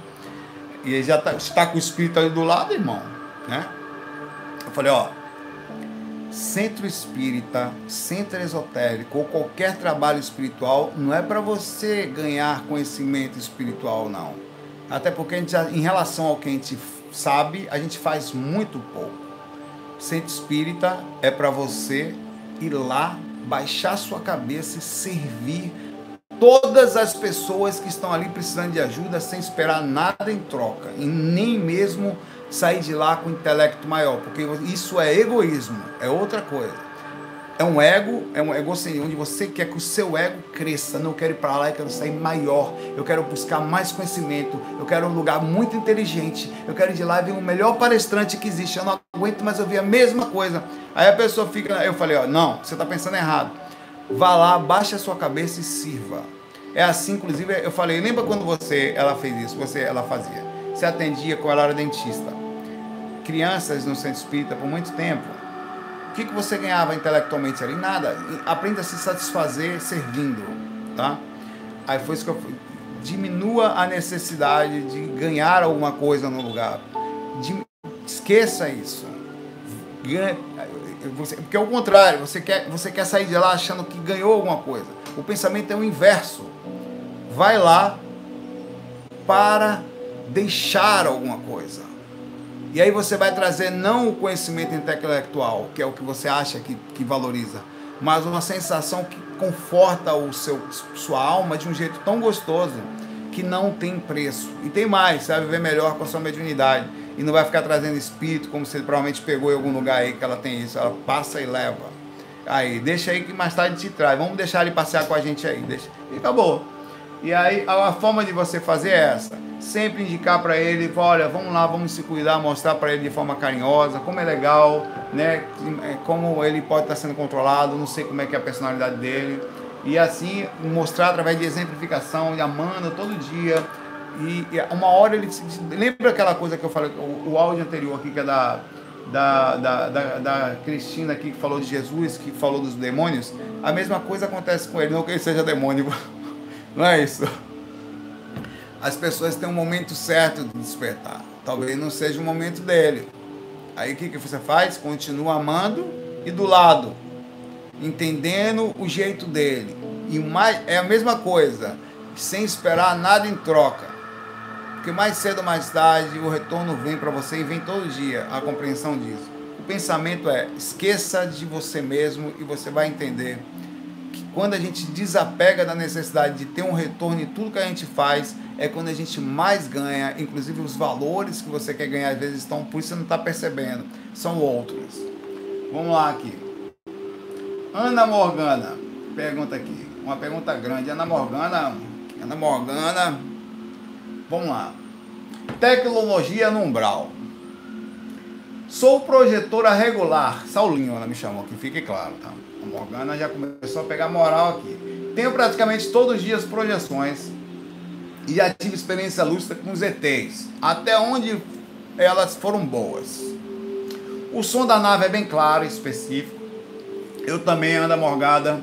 E já tá, está com o espírito ali do lado, irmão, né? Falei, ó, centro espírita, centro esotérico ou qualquer trabalho espiritual não é para você ganhar conhecimento espiritual, não. Até porque a gente, em relação ao que a gente sabe, a gente faz muito pouco. Centro espírita é para você ir lá, baixar sua cabeça e servir todas as pessoas que estão ali precisando de ajuda sem esperar nada em troca e nem mesmo sair de lá com intelecto maior, porque isso é egoísmo, é outra coisa. É um ego, é um egocentrismo, onde você quer que o seu ego cresça. Não quero ir para lá, eu quero sair maior. Eu quero buscar mais conhecimento. Eu quero um lugar muito inteligente. Eu quero ir de lá e ver o melhor palestrante que existe. Eu não aguento mais ouvir a mesma coisa. Aí a pessoa fica. Eu falei: ó, não, você está pensando errado. Vá lá, baixe a sua cabeça e sirva. É assim, inclusive, eu falei: lembra quando você, ela fez isso? Você, ela fazia. Você atendia com ela era dentista. Crianças no centro espírita por muito tempo que, que você ganhava intelectualmente ali? Nada. Aprenda a se satisfazer servindo, tá? Aí foi isso que eu diminua a necessidade de ganhar alguma coisa no lugar. De, esqueça isso. Ganha, você, porque é o contrário, você quer, você quer sair de lá achando que ganhou alguma coisa. O pensamento é o inverso. Vai lá para deixar alguma coisa. E aí você vai trazer não o conhecimento intelectual, que é o que você acha que, que valoriza, mas uma sensação que conforta o seu, sua alma de um jeito tão gostoso que não tem preço. E tem mais, você vai viver melhor com a sua mediunidade. E não vai ficar trazendo espírito como você provavelmente pegou em algum lugar aí que ela tem isso. Ela passa e leva. Aí, deixa aí que mais tarde te traz. Vamos deixar ele passear com a gente aí. Deixa. E acabou. E aí a forma de você fazer é essa. Sempre indicar para ele, olha, vamos lá, vamos se cuidar, mostrar para ele de forma carinhosa como é legal, né, é, como ele pode estar sendo controlado, não sei como é que é a personalidade dele, e assim mostrar através de exemplificação, de amando todo dia, e, e uma hora ele lembra aquela coisa que eu falei, o, o áudio anterior aqui que é da da, da, da, da, Cristina aqui que falou de Jesus, que falou dos demônios, a mesma coisa acontece com ele, não que ele seja demônio, não é isso as pessoas têm um momento certo de despertar. Talvez não seja o momento dele. Aí o que, que você faz? Continua amando e do lado, entendendo o jeito dele. E mais, é a mesma coisa, sem esperar nada em troca. Porque mais cedo ou mais tarde o retorno vem para você e vem todo dia a compreensão disso. O pensamento é: esqueça de você mesmo e você vai entender quando a gente desapega da necessidade de ter um retorno em tudo que a gente faz, é quando a gente mais ganha, inclusive os valores que você quer ganhar às vezes estão, por isso você não está percebendo, são outros. Vamos lá aqui. Ana Morgana, pergunta aqui, uma pergunta grande. Ana Morgana, Ana Morgana, vamos lá. Tecnologia no umbral. Sou projetora regular. Saulinho, ela me chamou, que fique claro, tá? Morgana já começou a pegar moral aqui. Tenho praticamente todos os dias projeções e já tive experiência lúcida com os ETs, até onde elas foram boas. O som da nave é bem claro e específico. Eu também, ando Morgada,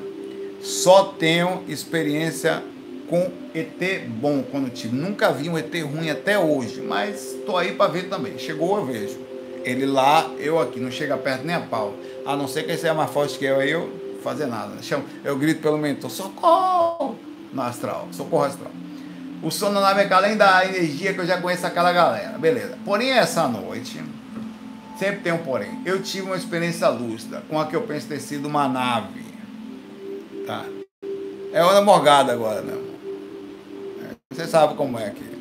só tenho experiência com ET bom quando tive. Nunca vi um ET ruim até hoje, mas tô aí para ver também. Chegou, eu vejo. Ele lá, eu aqui, não chega perto nem a pau. A não ser que ele seja mais forte que eu, aí eu fazer nada. Eu grito pelo mentor, socorro no astral, socorro astral. O sono na nave além da energia que eu já conheço aquela galera. Beleza. Porém, essa noite, sempre tem um porém. Eu tive uma experiência lúcida com a que eu penso ter sido uma nave. Tá? É hora morgada agora, meu você sabe como é aqui.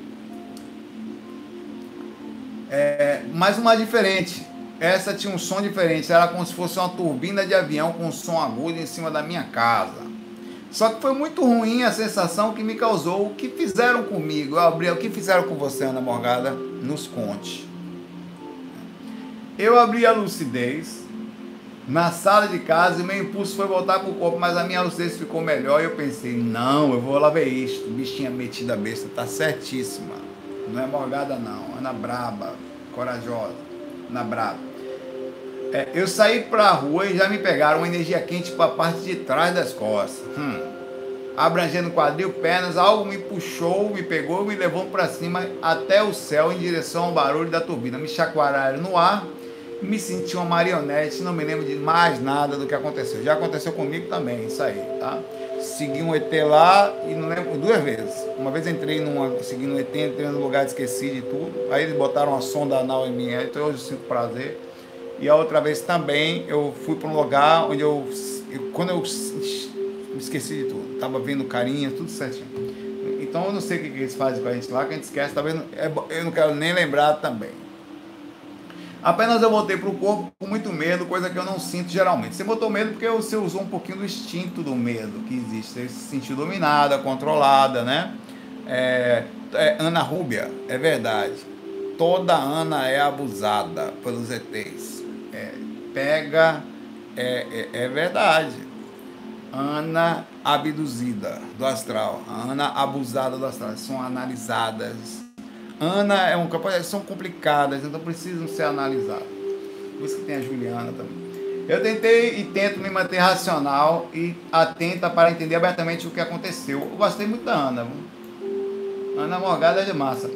É, mas uma diferente. Essa tinha um som diferente. Era como se fosse uma turbina de avião com um som agudo em cima da minha casa. Só que foi muito ruim a sensação que me causou. O que fizeram comigo? Eu o que fizeram com você, Ana Morgada? Nos conte. Eu abri a lucidez na sala de casa e meu impulso foi voltar para o corpo, mas a minha lucidez ficou melhor e eu pensei, não, eu vou lá ver isto. Bichinha metida besta, tá certíssima. Não é Morgada não, Ana Braba, corajosa, Ana Braba. É, eu saí para a rua e já me pegaram uma energia quente para a parte de trás das costas. Hum. Abrangendo quadril, pernas, algo me puxou, me pegou me levou para cima até o céu em direção ao barulho da turbina. Me chacoalharam no ar me senti uma marionete, não me lembro de mais nada do que aconteceu. Já aconteceu comigo também, isso aí, tá? Segui um ET lá e não lembro duas vezes. Uma vez entrei numa, seguindo um ET, entrei num lugar, esqueci de tudo. Aí eles botaram uma sonda anal em mim, então hoje eu sinto prazer. E a outra vez também eu fui para um lugar onde eu, eu quando eu me esqueci de tudo, tava vendo carinha, tudo certinho. Então eu não sei o que, que eles fazem com a gente lá, que a gente esquece, talvez é eu não quero nem lembrar também. Apenas eu voltei para o corpo com muito medo, coisa que eu não sinto geralmente. Você botou medo porque você usou um pouquinho do instinto do medo que existe. Você se sentiu dominada, controlada, né? É, é, Ana Rúbia, é verdade. Toda Ana é abusada pelos ETs. É, pega, é, é, é verdade. Ana abduzida do astral, Ana abusada do astral, são analisadas Ana é um são complicadas, então precisam ser analisadas. Por isso que tem a Juliana também. Eu tentei e tento me manter racional e atenta para entender abertamente o que aconteceu. Eu gostei muito da Ana. Ana Morgada é de massa.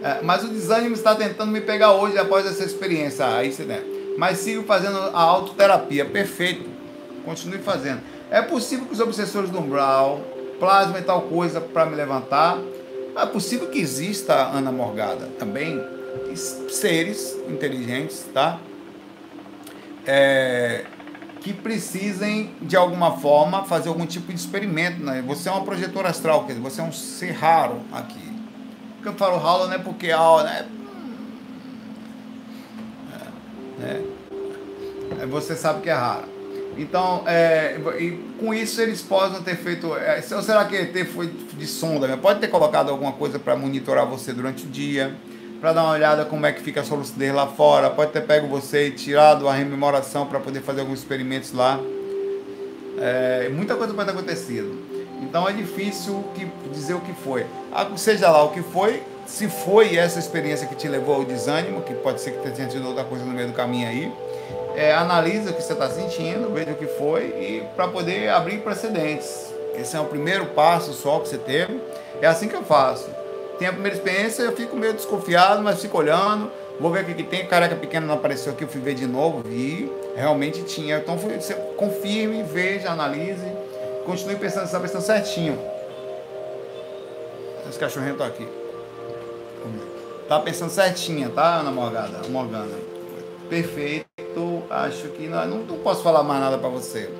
É, mas o desânimo está tentando me pegar hoje após essa experiência. Aí você né? Mas sigo fazendo a autoterapia. Perfeito. Continue fazendo. É possível que os obsessores do umbral plasmem tal coisa para me levantar é possível que exista, Ana Morgada, também seres inteligentes, tá? É, que precisem, de alguma forma, fazer algum tipo de experimento. Né? Você é uma projetora astral, quer dizer, você é um ser raro aqui. Porque eu falo raro não é porque ah, né? É, é, você sabe que é raro. Então, é, com isso eles podem ter feito. É, ou será que ET foi de sonda? Né? Pode ter colocado alguma coisa para monitorar você durante o dia, para dar uma olhada como é que fica a sua lucidez lá fora. Pode ter pego você e tirado a rememoração para poder fazer alguns experimentos lá. É, muita coisa pode ter acontecido. Então é difícil que, dizer o que foi. Ah, seja lá o que foi, se foi essa experiência que te levou ao desânimo, que pode ser que tenha tido outra coisa no meio do caminho aí é, analisa o que você está sentindo, veja o que foi e para poder abrir precedentes. Esse é o primeiro passo só que você teve. É assim que eu faço. Tem a primeira experiência, eu fico meio desconfiado, mas fico olhando, vou ver o que, que tem. Careca pequena não apareceu aqui, eu fui ver de novo, vi, realmente tinha. Então você confirme, veja, analise, continue pensando, está pensando certinho. Esse cachorrinho tá aqui. Tá pensando certinha, tá, Ana Morgana? Morgana. Perfeito acho que não, não, não posso falar mais nada para você.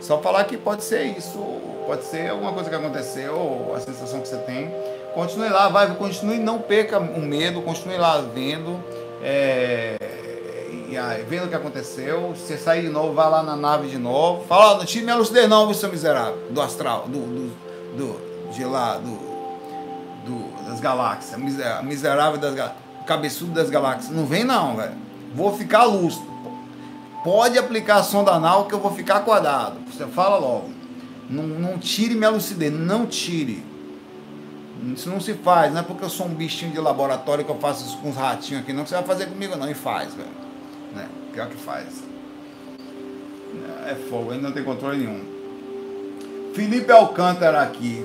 Só falar que pode ser isso, pode ser alguma coisa que aconteceu, a sensação que você tem. Continue lá, vai, continue, não perca o medo, continue lá vendo, é, vendo o que aconteceu. Se você sair de novo, vá lá na nave de novo. Fala, não tire minha lucidez não, seu miserável, do astral, do, do, do de lá, do, do, das galáxias, miserável das galáxias, cabeçudo das galáxias. Não vem não, velho. Vou ficar lúcido. Pode aplicar a sonda anal que eu vou ficar acordado. Você fala logo. Não, não tire minha lucidez, não tire. Isso não se faz, não é porque eu sou um bichinho de laboratório que eu faço isso com os ratinhos aqui, não, que você vai fazer comigo não, e faz, velho. Né? Pior que faz. É fogo, ainda não tem controle nenhum. Felipe Alcântara aqui.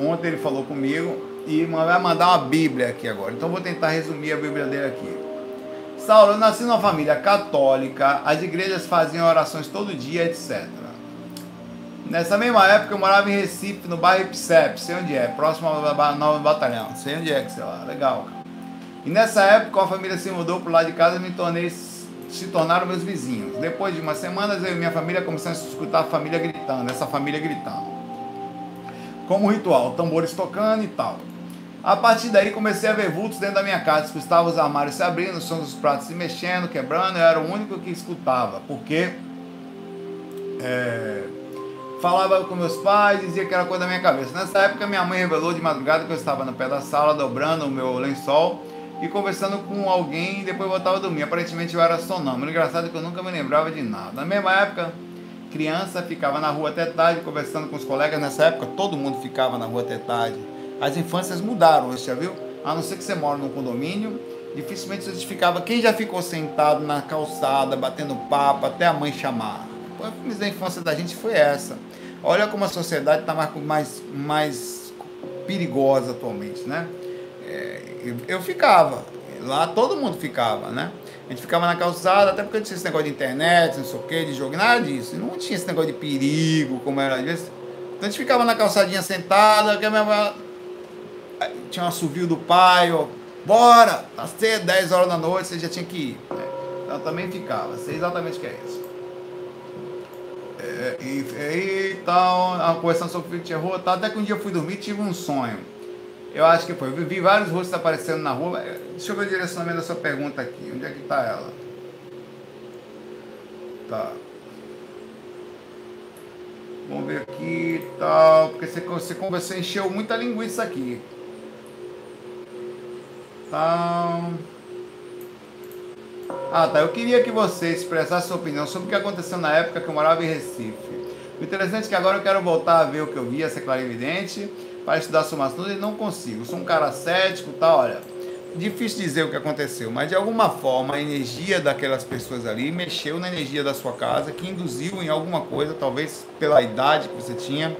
Ontem ele falou comigo e vai mandar uma Bíblia aqui agora. Então vou tentar resumir a Bíblia dele aqui. Saulo, eu nasci numa família católica, as igrejas faziam orações todo dia, etc. Nessa mesma época eu morava em Recife, no bairro Ipsep, sei onde é, próximo ao novo batalhão, sei onde é que sei lá, legal. E nessa época a família se mudou pro lado de casa e me tornei, se tornaram meus vizinhos. Depois de umas semanas eu e minha família começamos a escutar a família gritando, essa família gritando. Como ritual, tambores tocando e tal. A partir daí comecei a ver vultos dentro da minha casa, escutava os armários se abrindo, os sons dos pratos se mexendo, quebrando, eu era o único que escutava, porque é, falava com meus pais, dizia que era coisa da minha cabeça. Nessa época minha mãe revelou de madrugada que eu estava no pé da sala, dobrando o meu lençol e conversando com alguém e depois voltava a dormir. Aparentemente eu era sonâmbulo. Engraçado que eu nunca me lembrava de nada. Na mesma época, criança, ficava na rua até tarde conversando com os colegas. Nessa época todo mundo ficava na rua até tarde as infâncias mudaram, você já viu? A não ser que você mora num condomínio, dificilmente você ficava. Quem já ficou sentado na calçada, batendo papo, até a mãe chamar? A infância da gente foi essa. Olha como a sociedade está mais, mais, mais perigosa atualmente, né? É, eu, eu ficava lá todo mundo ficava, né? A gente ficava na calçada, até porque não tinha esse negócio de internet, não sei o que, de jogo, nada disso. Não tinha esse negócio de perigo, como era às vezes. Então a gente ficava na calçadinha sentada, que a minha... tinha um assovio do pai, ó, bora, tá cedo, 10 horas da noite, você já tinha que ir. Né? Então também ficava, sei exatamente o que é isso. É, e, e tal, conversando sobre o de terror, tal, até que um dia eu fui dormir tive um sonho. Eu acho que foi. Eu vi vários rostos aparecendo na rua. Deixa eu ver o direcionamento da sua pergunta aqui. Onde é que está ela? Tá. Vamos ver aqui e tal. Porque você, você, você encheu muita linguiça aqui. Tá. Ah, tá. Eu queria que você expressasse sua opinião sobre o que aconteceu na época que eu morava em Recife. O interessante é que agora eu quero voltar a ver o que eu vi, essa clarividente para estudar somação e não consigo. Sou um cara cético, tá? Olha, difícil dizer o que aconteceu, mas de alguma forma a energia daquelas pessoas ali mexeu na energia da sua casa, que induziu em alguma coisa, talvez pela idade que você tinha.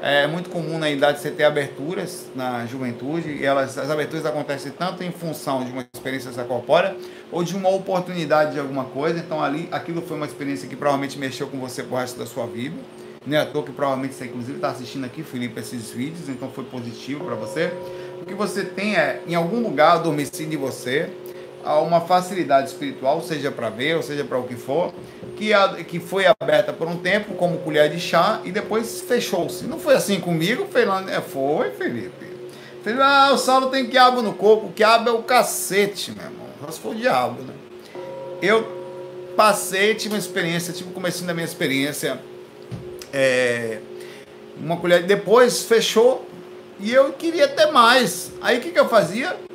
É muito comum na idade você ter aberturas na juventude, e elas, as aberturas acontecem tanto em função de uma experiência corpórea ou de uma oportunidade de alguma coisa. Então ali aquilo foi uma experiência que provavelmente mexeu com você pro resto da sua vida. Não é à toa que provavelmente você inclusive está assistindo aqui, Felipe, esses vídeos, então foi positivo para você. O que você tem é, em algum lugar adormecido em você, uma facilidade espiritual, seja para ver, ou seja para o que for, que, a, que foi aberta por um tempo como colher de chá e depois fechou-se. Não foi assim comigo, Fernando? É, foi, Felipe. Felipe, ah, o Saulo tem quiabo no corpo. O quiabo é o cacete, meu irmão. Se for o diabo, né? Eu passei, tive uma experiência, tive o começo da minha experiência é, uma colher. Depois fechou e eu queria ter mais. Aí o que, que eu fazia?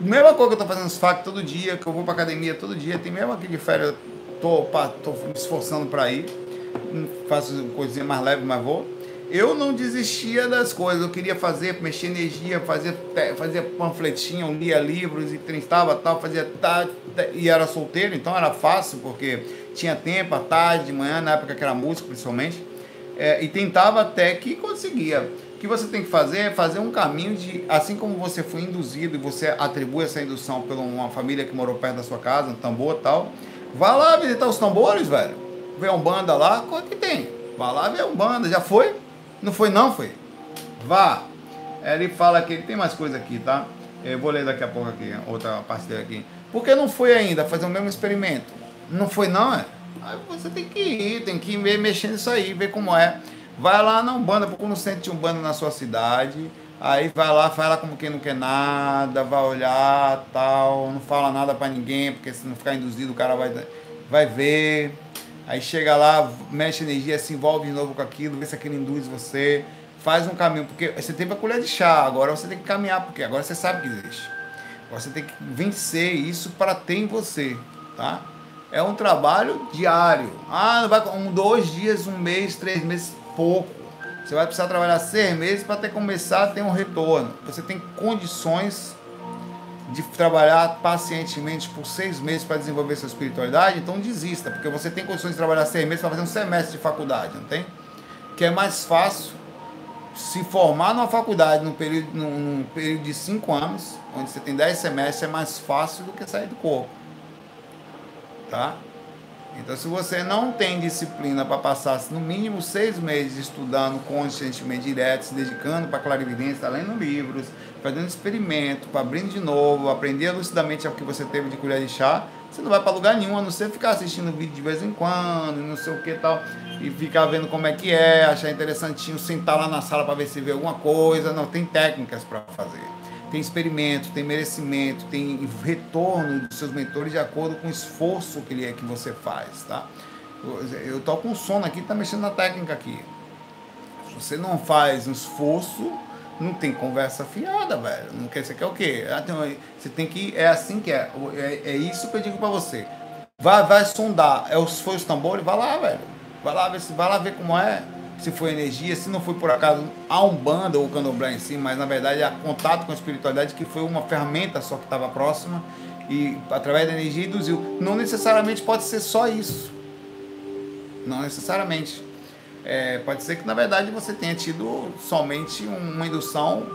Mesma coisa que eu tô fazendo os FAC todo dia, que eu vou pra academia todo dia, tem mesmo aqui de férias, tô, tô me esforçando para ir, faço coisinha mais leve, mas vou. Eu não desistia das coisas, eu queria fazer, mexer energia, fazer, fazia panfletinho, lia livros e tentava tal, fazia tá, e era solteiro, então era fácil, porque tinha tempo, à tarde, de manhã, na época que era música principalmente é, e tentava até que conseguia. Que você tem que fazer é fazer um caminho de, assim como você foi induzido e você atribui essa indução por uma família que morou perto da sua casa, um tambor e tal, vá lá visitar os tambores, velho. Vê um banda lá, qual é que tem? Vá lá ver um banda, já foi? Não foi não, foi? Vá. Ele fala que ele tem mais coisa aqui, tá? Eu vou ler daqui a pouco aqui, outra parte dele aqui. Por que não foi ainda fazer o mesmo experimento? Não foi não, é? Aí você tem que ir, tem que ir mexendo isso aí, ver como é. Vai lá na Umbanda, procura um centro de Umbanda na sua cidade. Aí vai lá, fala como quem não quer nada, vai olhar, tal, não fala nada para ninguém, porque se não ficar induzido, o cara vai, vai ver. Aí chega lá, mexe energia, se envolve de novo com aquilo, vê se aquilo induz você. Faz um caminho, porque você tem a colher de chá, agora você tem que caminhar, porque agora você sabe que existe. Agora você tem que vencer isso para ter em você, tá? É um trabalho diário. Ah, vai um, dois dias, um mês, três meses, pouco. Você vai precisar trabalhar seis meses para ter começar a ter um retorno. Você tem condições de trabalhar pacientemente por seis meses para desenvolver sua espiritualidade, então desista, porque você tem condições de trabalhar seis meses para fazer um semestre de faculdade, não tem? Que é mais fácil se formar numa faculdade num período, num, num período de cinco anos, onde você tem dez semestres, é mais fácil do que sair do corpo tá? Então, se você não tem disciplina para passar no mínimo seis meses estudando conscientemente direto, se dedicando para clarividência, tá lendo livros, fazendo experimento, para abrir de novo, aprender lucidamente o que você teve de colher de chá, você não vai para lugar nenhum, a não ser ficar assistindo vídeo de vez em quando, não sei o que tal, e ficar vendo como é que é, achar interessantinho, sentar lá na sala para ver se vê alguma coisa. Não, tem técnicas para fazer tem experimento, tem merecimento, tem retorno dos seus mentores de acordo com o esforço que, ele é, que você faz, tá? Eu tô com sono aqui, tá mexendo na técnica aqui. Se você não faz um esforço, não tem conversa fiada, velho. Não quer, você quer o quê? Ah, você tem que, é assim que é. É, é isso que eu digo para você. Vai, vai sondar. É os, foi os tambores, vai lá, velho. Vai lá ver, vai lá ver como é se foi energia, se não foi por acaso a Umbanda ou o Candomblé em si, mas na verdade é contato com a espiritualidade que foi uma ferramenta só que estava próxima e através da energia induziu. Não necessariamente pode ser só isso. Não necessariamente. É, pode ser que na verdade você tenha tido somente uma indução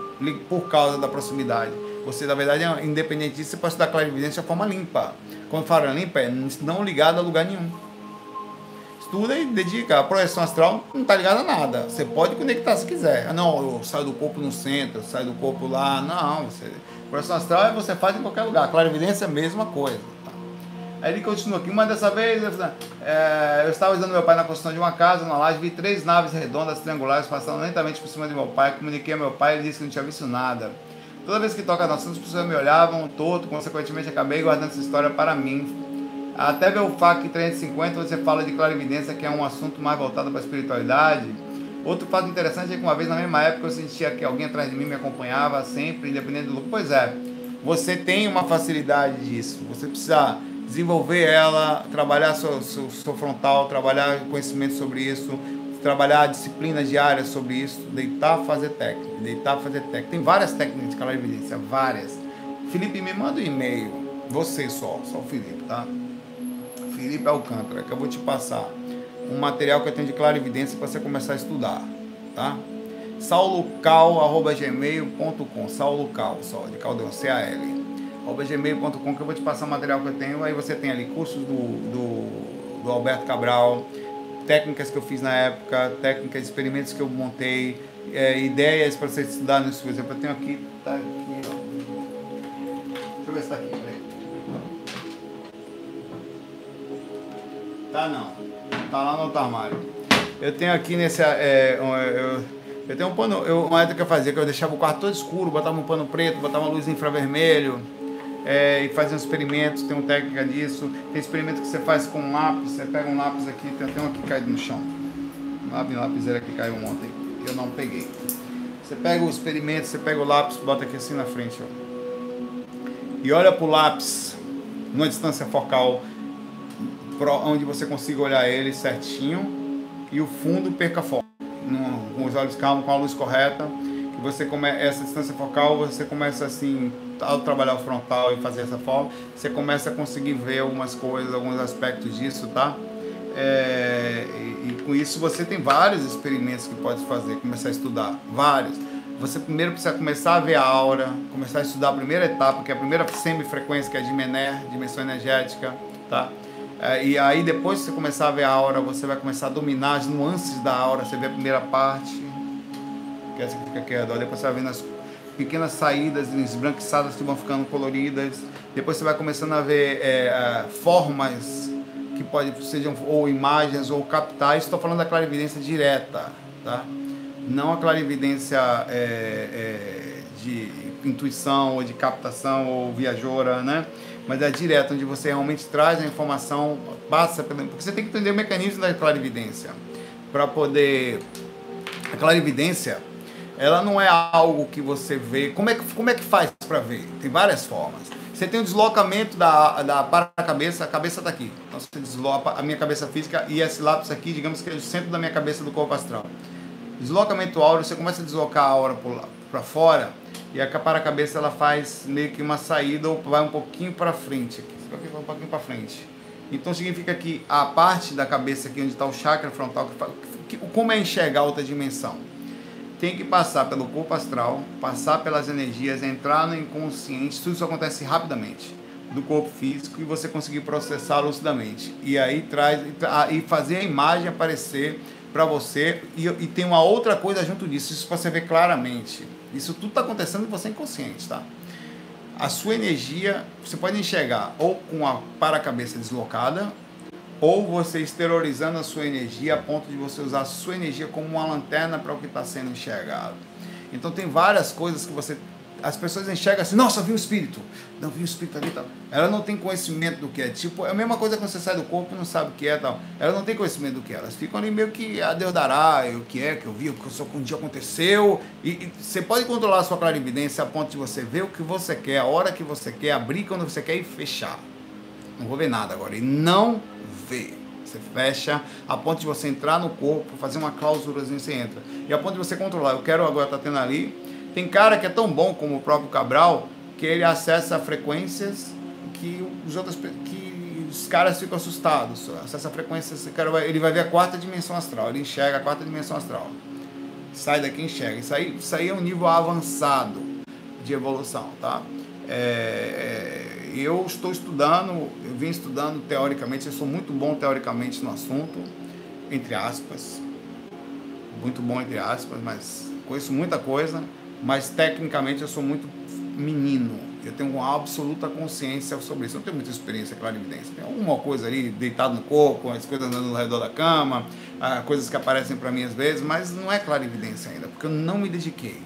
por causa da proximidade. Você, na verdade, é independente disso, você pode estudar clarividência de forma limpa. Quando fala limpa, é não ligado a lugar nenhum. Estuda e dedica. A projeção astral não está ligada a nada. Você pode conectar se quiser. Ah, não, eu saio do corpo no centro, eu saio do corpo lá. Não, você... projeção astral é você faz em qualquer lugar. Clarividência é a mesma coisa. Aí ele continua aqui. Uma dessa vez, eu, é, eu estava ajudando meu pai na construção de uma casa, na laje, vi três naves redondas triangulares passando lentamente por cima de meu pai. Comuniquei ao meu pai, ele disse que não tinha visto nada. Toda vez que toca no assunto, as pessoas me olhavam todo, consequentemente acabei guardando essa história para mim. Até ver o FAC 350, você fala de clarividência, que é um assunto mais voltado para a espiritualidade. Outro fato interessante é que uma vez na mesma época eu sentia que alguém atrás de mim me acompanhava sempre, independente do lugar. Pois é, você tem uma facilidade disso. Você precisa desenvolver ela, trabalhar seu, seu, seu frontal, trabalhar conhecimento sobre isso, trabalhar a disciplina diária sobre isso, deitar, fazer técnica, deitar, fazer técnica. Tem várias técnicas de clarividência, várias. Felipe, me manda um e-mail, você só, só o Felipe, tá? Felipe Alcântara, que eu vou te passar um material que eu tenho de clarividência para você começar a estudar, tá? saulocal.gmail.com saulocal, só, de caldeirão, C-A-L gmail.com que eu vou te passar o material que eu tenho. Aí você tem ali cursos do, do, do Alberto Cabral, técnicas que eu fiz na época, técnicas, experimentos que eu montei, é, ideias para você estudar nisso. Por exemplo, eu tenho aqui, tá aqui. Deixa eu ver se tá aqui, peraí. Tá não. Tá lá no outro armário. Eu tenho aqui nesse. É, eu, eu tenho um pano. Eu, uma época que eu fazia, que eu deixava o quarto todo escuro, botava um pano preto, botava uma luz infravermelho é, e fazer experimentos, tem uma técnica disso. Tem experimento que você faz com lápis, você pega um lápis aqui, tem até um aqui caído no chão. Um lápis, lapiseira que caiu ontem, que eu não peguei. Você pega o experimento, você pega o lápis, bota aqui assim na frente, ó. E olha pro lápis, numa distância focal, onde você consiga olhar ele certinho e o fundo perca foco. com os olhos calmos, com a luz correta. E você come, essa distância focal, você começa assim ao trabalhar o frontal e fazer essa forma, você começa a conseguir ver algumas coisas, alguns aspectos disso, tá? É, e, e, com isso você tem vários experimentos que pode fazer, começar a estudar, vários. Você primeiro precisa começar a ver a aura, começar a estudar a primeira etapa, que é a primeira semifrequência, que é a de Mené, dimensão energética, tá? É, e aí depois que você começar a ver a aura, você vai começar a dominar as nuances da aura, você vê a primeira parte, que é essa que fica aqui, depois você vai vendo as pequenas saídas esbranquiçadas que vão ficando coloridas. Depois você vai começando a ver é, formas que pode sejam ou imagens ou captar. Estou falando da clarividência direta, tá? Não a clarividência é, é, de intuição ou de captação ou viajora, né? Mas é direta, onde você realmente traz a informação, passa pelo. Porque você tem que entender o mecanismo da clarividência para poder. A clarividência ela não é algo que você vê. Como é que, como é que faz para ver? Tem várias formas. Você tem o deslocamento da, da para a cabeça, a cabeça está aqui. Então você desloca a minha cabeça física e esse lápis aqui, digamos que é o centro da minha cabeça do corpo astral. Deslocamento áureo, você começa a deslocar a aura para fora e a para a cabeça ela faz meio que uma saída ou vai um pouquinho para frente. Aqui, um pouquinho para frente. Então significa que a parte da cabeça aqui onde está o chakra frontal, que, como é enxergar outra dimensão? tem que passar pelo corpo astral, passar pelas energias, entrar no inconsciente, tudo isso acontece rapidamente do corpo físico e você conseguir processar lucidamente. E aí traz e fazer a imagem aparecer para você e, e, tem uma outra coisa junto disso, isso você vê claramente. Isso tudo está acontecendo e você é inconsciente, tá? A sua energia, você pode enxergar ou com a para-cabeça deslocada ou você exteriorizando a sua energia a ponto de você usar a sua energia como uma lanterna para o que está sendo enxergado. Então tem várias coisas que você as pessoas enxergam assim, nossa, vi um espírito. Não, vi um espírito ali tal. Ela não tem conhecimento do que é. Tipo, é a mesma coisa quando você sai do corpo e não sabe o que é tal. Ela não tem conhecimento do que é. Elas ficam ali meio que a ah, Deus dará, o que é, que eu vi, o que só um dia aconteceu. E, e, você pode controlar a sua clarividência a ponto de você ver o que você quer, a hora que você quer, abrir quando você quer e fechar. Não vou ver nada agora. E não ver. Você fecha a ponto de você entrar no corpo, fazer uma cláusula e você entra. E a ponto de você controlar. Eu quero agora estar tá tendo ali. Tem cara que é tão bom como o próprio Cabral que ele acessa frequências que os outros que os caras ficam assustados. Acessa frequências, ele vai ver a quarta dimensão astral. Ele enxerga a quarta dimensão astral. Sai daqui enxerga. Isso aí, isso aí é um nível avançado de evolução, tá? É, é, eu estou estudando, eu vim estudando teoricamente, eu sou muito bom teoricamente no assunto, entre aspas, muito bom entre aspas, mas conheço muita coisa, mas tecnicamente eu sou muito menino. Eu tenho uma absoluta consciência sobre isso. Eu não tenho muita experiência com evidência. Tem alguma coisa ali deitado no corpo, as coisas andando ao redor da cama, ah, coisas que aparecem para mim às vezes, mas não é clarividência ainda, porque eu não me dediquei.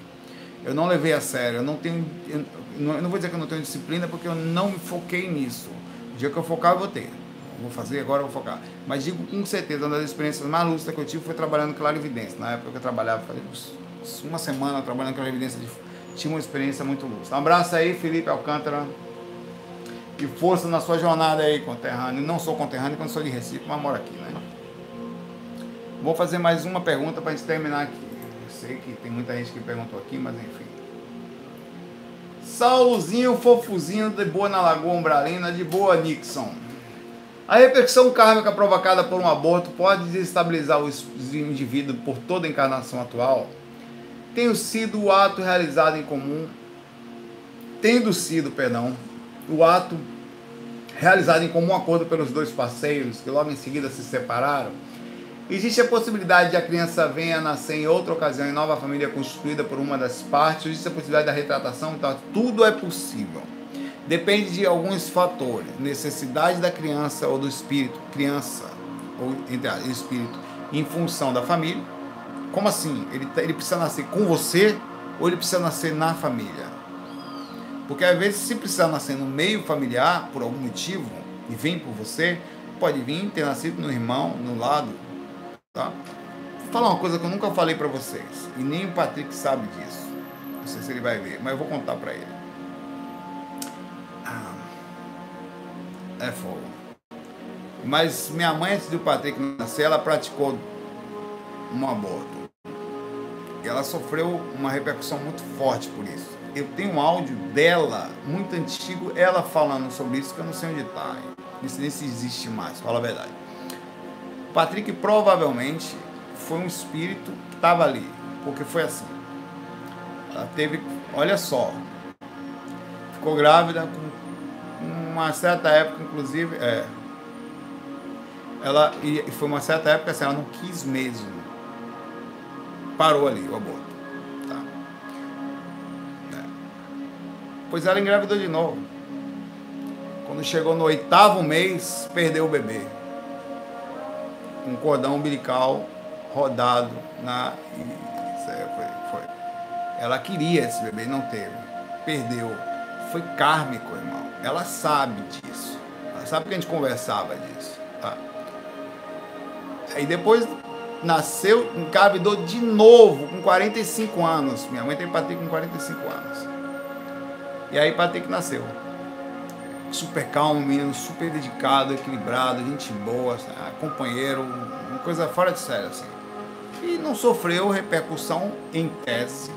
Eu não levei a sério, eu não tenho. Eu não vou dizer que eu não tenho disciplina, porque eu não me foquei nisso. O dia que eu focar, eu vou ter. Eu vou fazer, agora eu vou focar. Mas digo com certeza, uma das experiências mais lúcidas que eu tive foi trabalhando clarividência. Na época que eu trabalhava, uma semana trabalhando com clarividência de tinha uma experiência muito lúcida. Um abraço aí, Felipe Alcântara. E força na sua jornada aí, conterrâneo. Não sou conterrâneo, não sou de Recife, mas moro aqui, né? Vou fazer mais uma pergunta para a gente terminar aqui. Eu sei que tem muita gente que perguntou aqui, mas enfim. Saulozinho, fofuzinho, de boa na Lagoa Umbralina, de boa, Nixon. A repercussão kármica provocada por um aborto pode desestabilizar o indivíduo por toda a encarnação atual? Tenho sido o ato realizado em comum, tendo sido, perdão, o ato realizado em comum acordo pelos dois parceiros, que logo em seguida se separaram, existe a possibilidade de a criança venha a nascer em outra ocasião em nova família constituída por uma das partes, existe a possibilidade da retratação, então tudo é possível. Depende de alguns fatores, necessidade da criança ou do espírito, criança ou entre espírito, em função da família, como assim? Ele, tá, ele precisa nascer com você ou ele precisa nascer na família? Porque às vezes, se precisar nascer no meio familiar, por algum motivo, e vem por você, pode vir ter nascido no irmão, no lado. Tá? Vou falar uma coisa que eu nunca falei para vocês, e nem o Patrick sabe disso. Não sei se ele vai ver, mas eu vou contar para ele. Ah, é fogo. Mas minha mãe, antes do Patrick nascer, ela praticou um aborto ela sofreu uma repercussão muito forte por isso. Eu tenho um áudio dela, muito antigo, ela falando sobre isso, que eu não sei onde está. Isso nem se existe mais, fala a verdade. Patrick provavelmente foi um espírito que estava ali, porque foi assim. Ela teve, olha só, ficou grávida com uma certa época, inclusive, é, ela e foi uma certa época assim, ela não quis mesmo parou ali o aborto. Tá? É. Pois ela engravidou de novo. Quando chegou no oitavo mês, perdeu o bebê. Um cordão umbilical rodado na. Aí foi, foi. Ela queria esse bebê, não teve. Perdeu. Foi kármico, irmão. Ela sabe disso. Ela sabe que a gente conversava disso. Tá? Aí depois nasceu, engravidou de novo com 45 anos. Minha mãe tem Patrick com 45 anos. E aí Patrick nasceu. Super calmo, menino, super dedicado, equilibrado, gente boa, companheiro, uma coisa fora de sério assim. E não sofreu repercussão em tese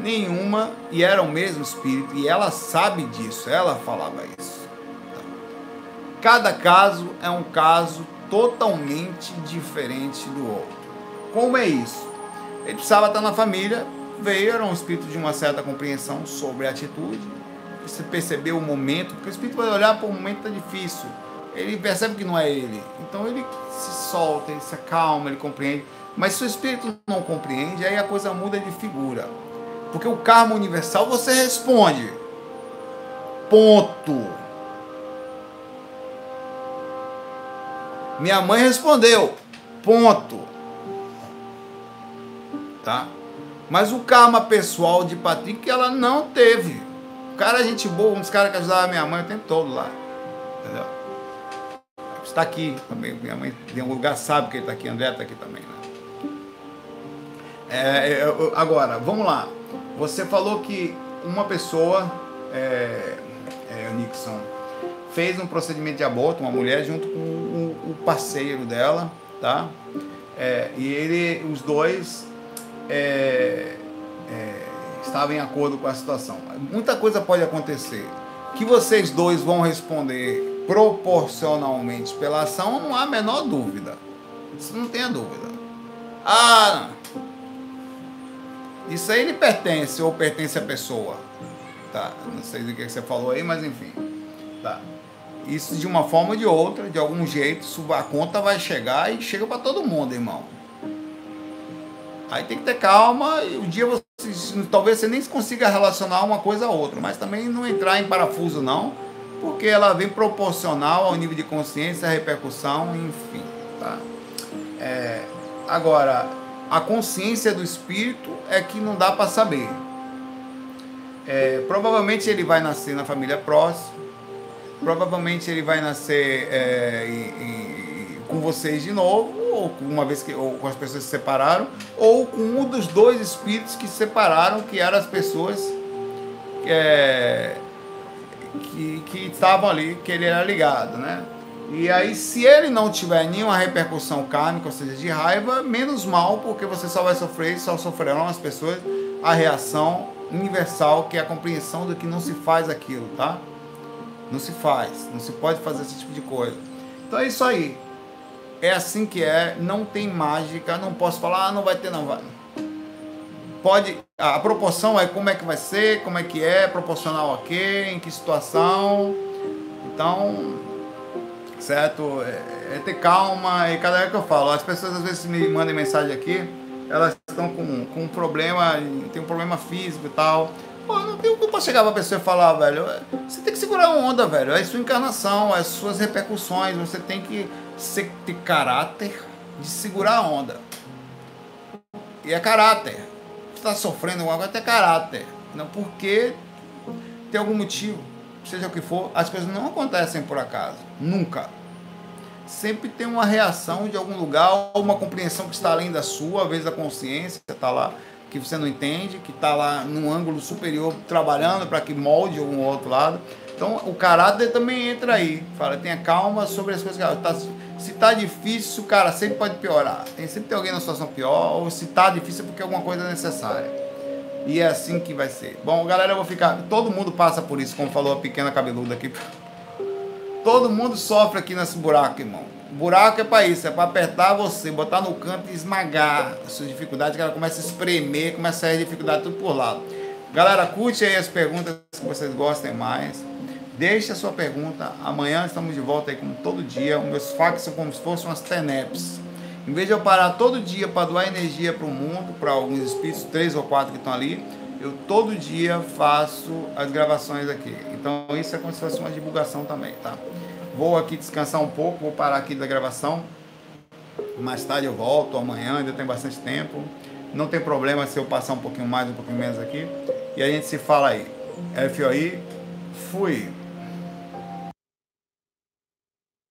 nenhuma e era o mesmo espírito e ela sabe disso, ela falava isso. Cada caso é um caso totalmente diferente do outro. Como é isso? Ele precisava estar na família, veio, era um espírito de uma certa compreensão sobre a atitude, você percebeu o momento, porque o espírito vai olhar para o momento está difícil, ele percebe que não é ele, então ele se solta, ele se acalma, ele compreende. Mas se o espírito não compreende, aí a coisa muda de figura. Porque o karma universal você responde. Ponto. Minha mãe respondeu. Ponto. Tá? Mas o karma pessoal de Patrick ela não teve. O cara é gente boa, um dos caras que ajudava minha mãe o tempo todo lá. Entendeu? Está aqui também. Minha mãe tem um lugar, sabe que ele está aqui. André está aqui também. Né? É, é agora, vamos lá. Você falou que uma pessoa, é, é, Nixon, fez um procedimento de aborto, uma mulher, junto com o, parceiro dela, tá? É, e ele, os dois é, é, estavam em acordo com a situação. Muita coisa pode acontecer. Que vocês dois vão responder proporcionalmente pela ação, não há a menor dúvida. Isso não tenha dúvida. Ah, isso aí lhe pertence ou pertence à pessoa. tá? Não sei do que você falou aí, mas enfim. Tá. Isso de uma forma ou de outra, de algum jeito, a conta vai chegar e chega para todo mundo, irmão. Aí tem que ter calma e o dia você talvez você nem consiga relacionar uma coisa a outra, mas também não entrar em parafuso não, porque ela vem proporcional ao nível de consciência, repercussão, enfim, tá? É, agora, a consciência do espírito é que não dá para saber. É, provavelmente ele vai nascer na família próxima, provavelmente ele vai nascer é, com vocês de novo, ou uma vez que ou com as pessoas que se separaram, ou com um dos dois espíritos que se separaram, que eram as pessoas é, que, que estavam ali, que ele era ligado, né? E aí, se ele não tiver nenhuma repercussão kármica, ou seja, de raiva, menos mal, porque você só vai sofrer, só sofrerão as pessoas a reação universal, que é a compreensão do que não se faz aquilo, tá? Não se faz, não se pode fazer esse tipo de coisa. Então é isso aí. É assim que é, não tem mágica, não posso falar, ah, não vai ter, não vai. Pode, a proporção é como é que vai ser, como é que é, proporcional a quê, em que situação. Então, certo? É, é ter calma e cada vez que eu falo, as pessoas às vezes me mandam mensagem aqui, elas estão com, com um problema, tem um problema físico e tal. Pô, não, tem, posso chegar pra pessoa e falar, velho, você tem que segurar a onda, velho. É sua encarnação, é suas repercussões. Você tem que ser, ter caráter de segurar a onda. E é caráter. Você tá sofrendo alguma coisa, é caráter. Não porque tem algum motivo, seja o que for, as coisas não acontecem por acaso. Nunca. Sempre tem uma reação de algum lugar, uma compreensão que está além da sua, às vezes a consciência está lá que você não entende, que está lá num ângulo superior trabalhando para que molde algum outro lado. Então o caráter também entra aí. Fala, tenha calma sobre as coisas que tá, se está difícil, cara sempre pode piorar. Tem sempre tem alguém na situação pior, ou se está difícil é porque alguma coisa é necessária. E é assim que vai ser. Bom, galera, eu vou ficar. Todo mundo passa por isso, como falou a pequena cabeluda aqui. Todo mundo sofre aqui nesse buraco, irmão. Buraco é para isso, é para apertar você, botar no canto e esmagar a sua dificuldade, que ela começa a espremer, começa a sair dificuldade tudo por lado. Galera, curte aí as perguntas que vocês gostem mais. Deixe a sua pergunta. Amanhã estamos de volta aí como todo dia. Os meus fax são como se fossem umas teneps. Em vez de eu parar todo dia para doar energia para o mundo, para alguns espíritos, três ou quatro que estão ali, eu todo dia faço as gravações aqui. Então isso é como se fosse uma divulgação também, tá? Vou aqui descansar um pouco, vou parar aqui da gravação. Mais tarde eu volto, amanhã ainda tem bastante tempo. Não tem problema se eu passar um pouquinho mais, um pouquinho menos aqui. E a gente se fala aí. FOI, fui.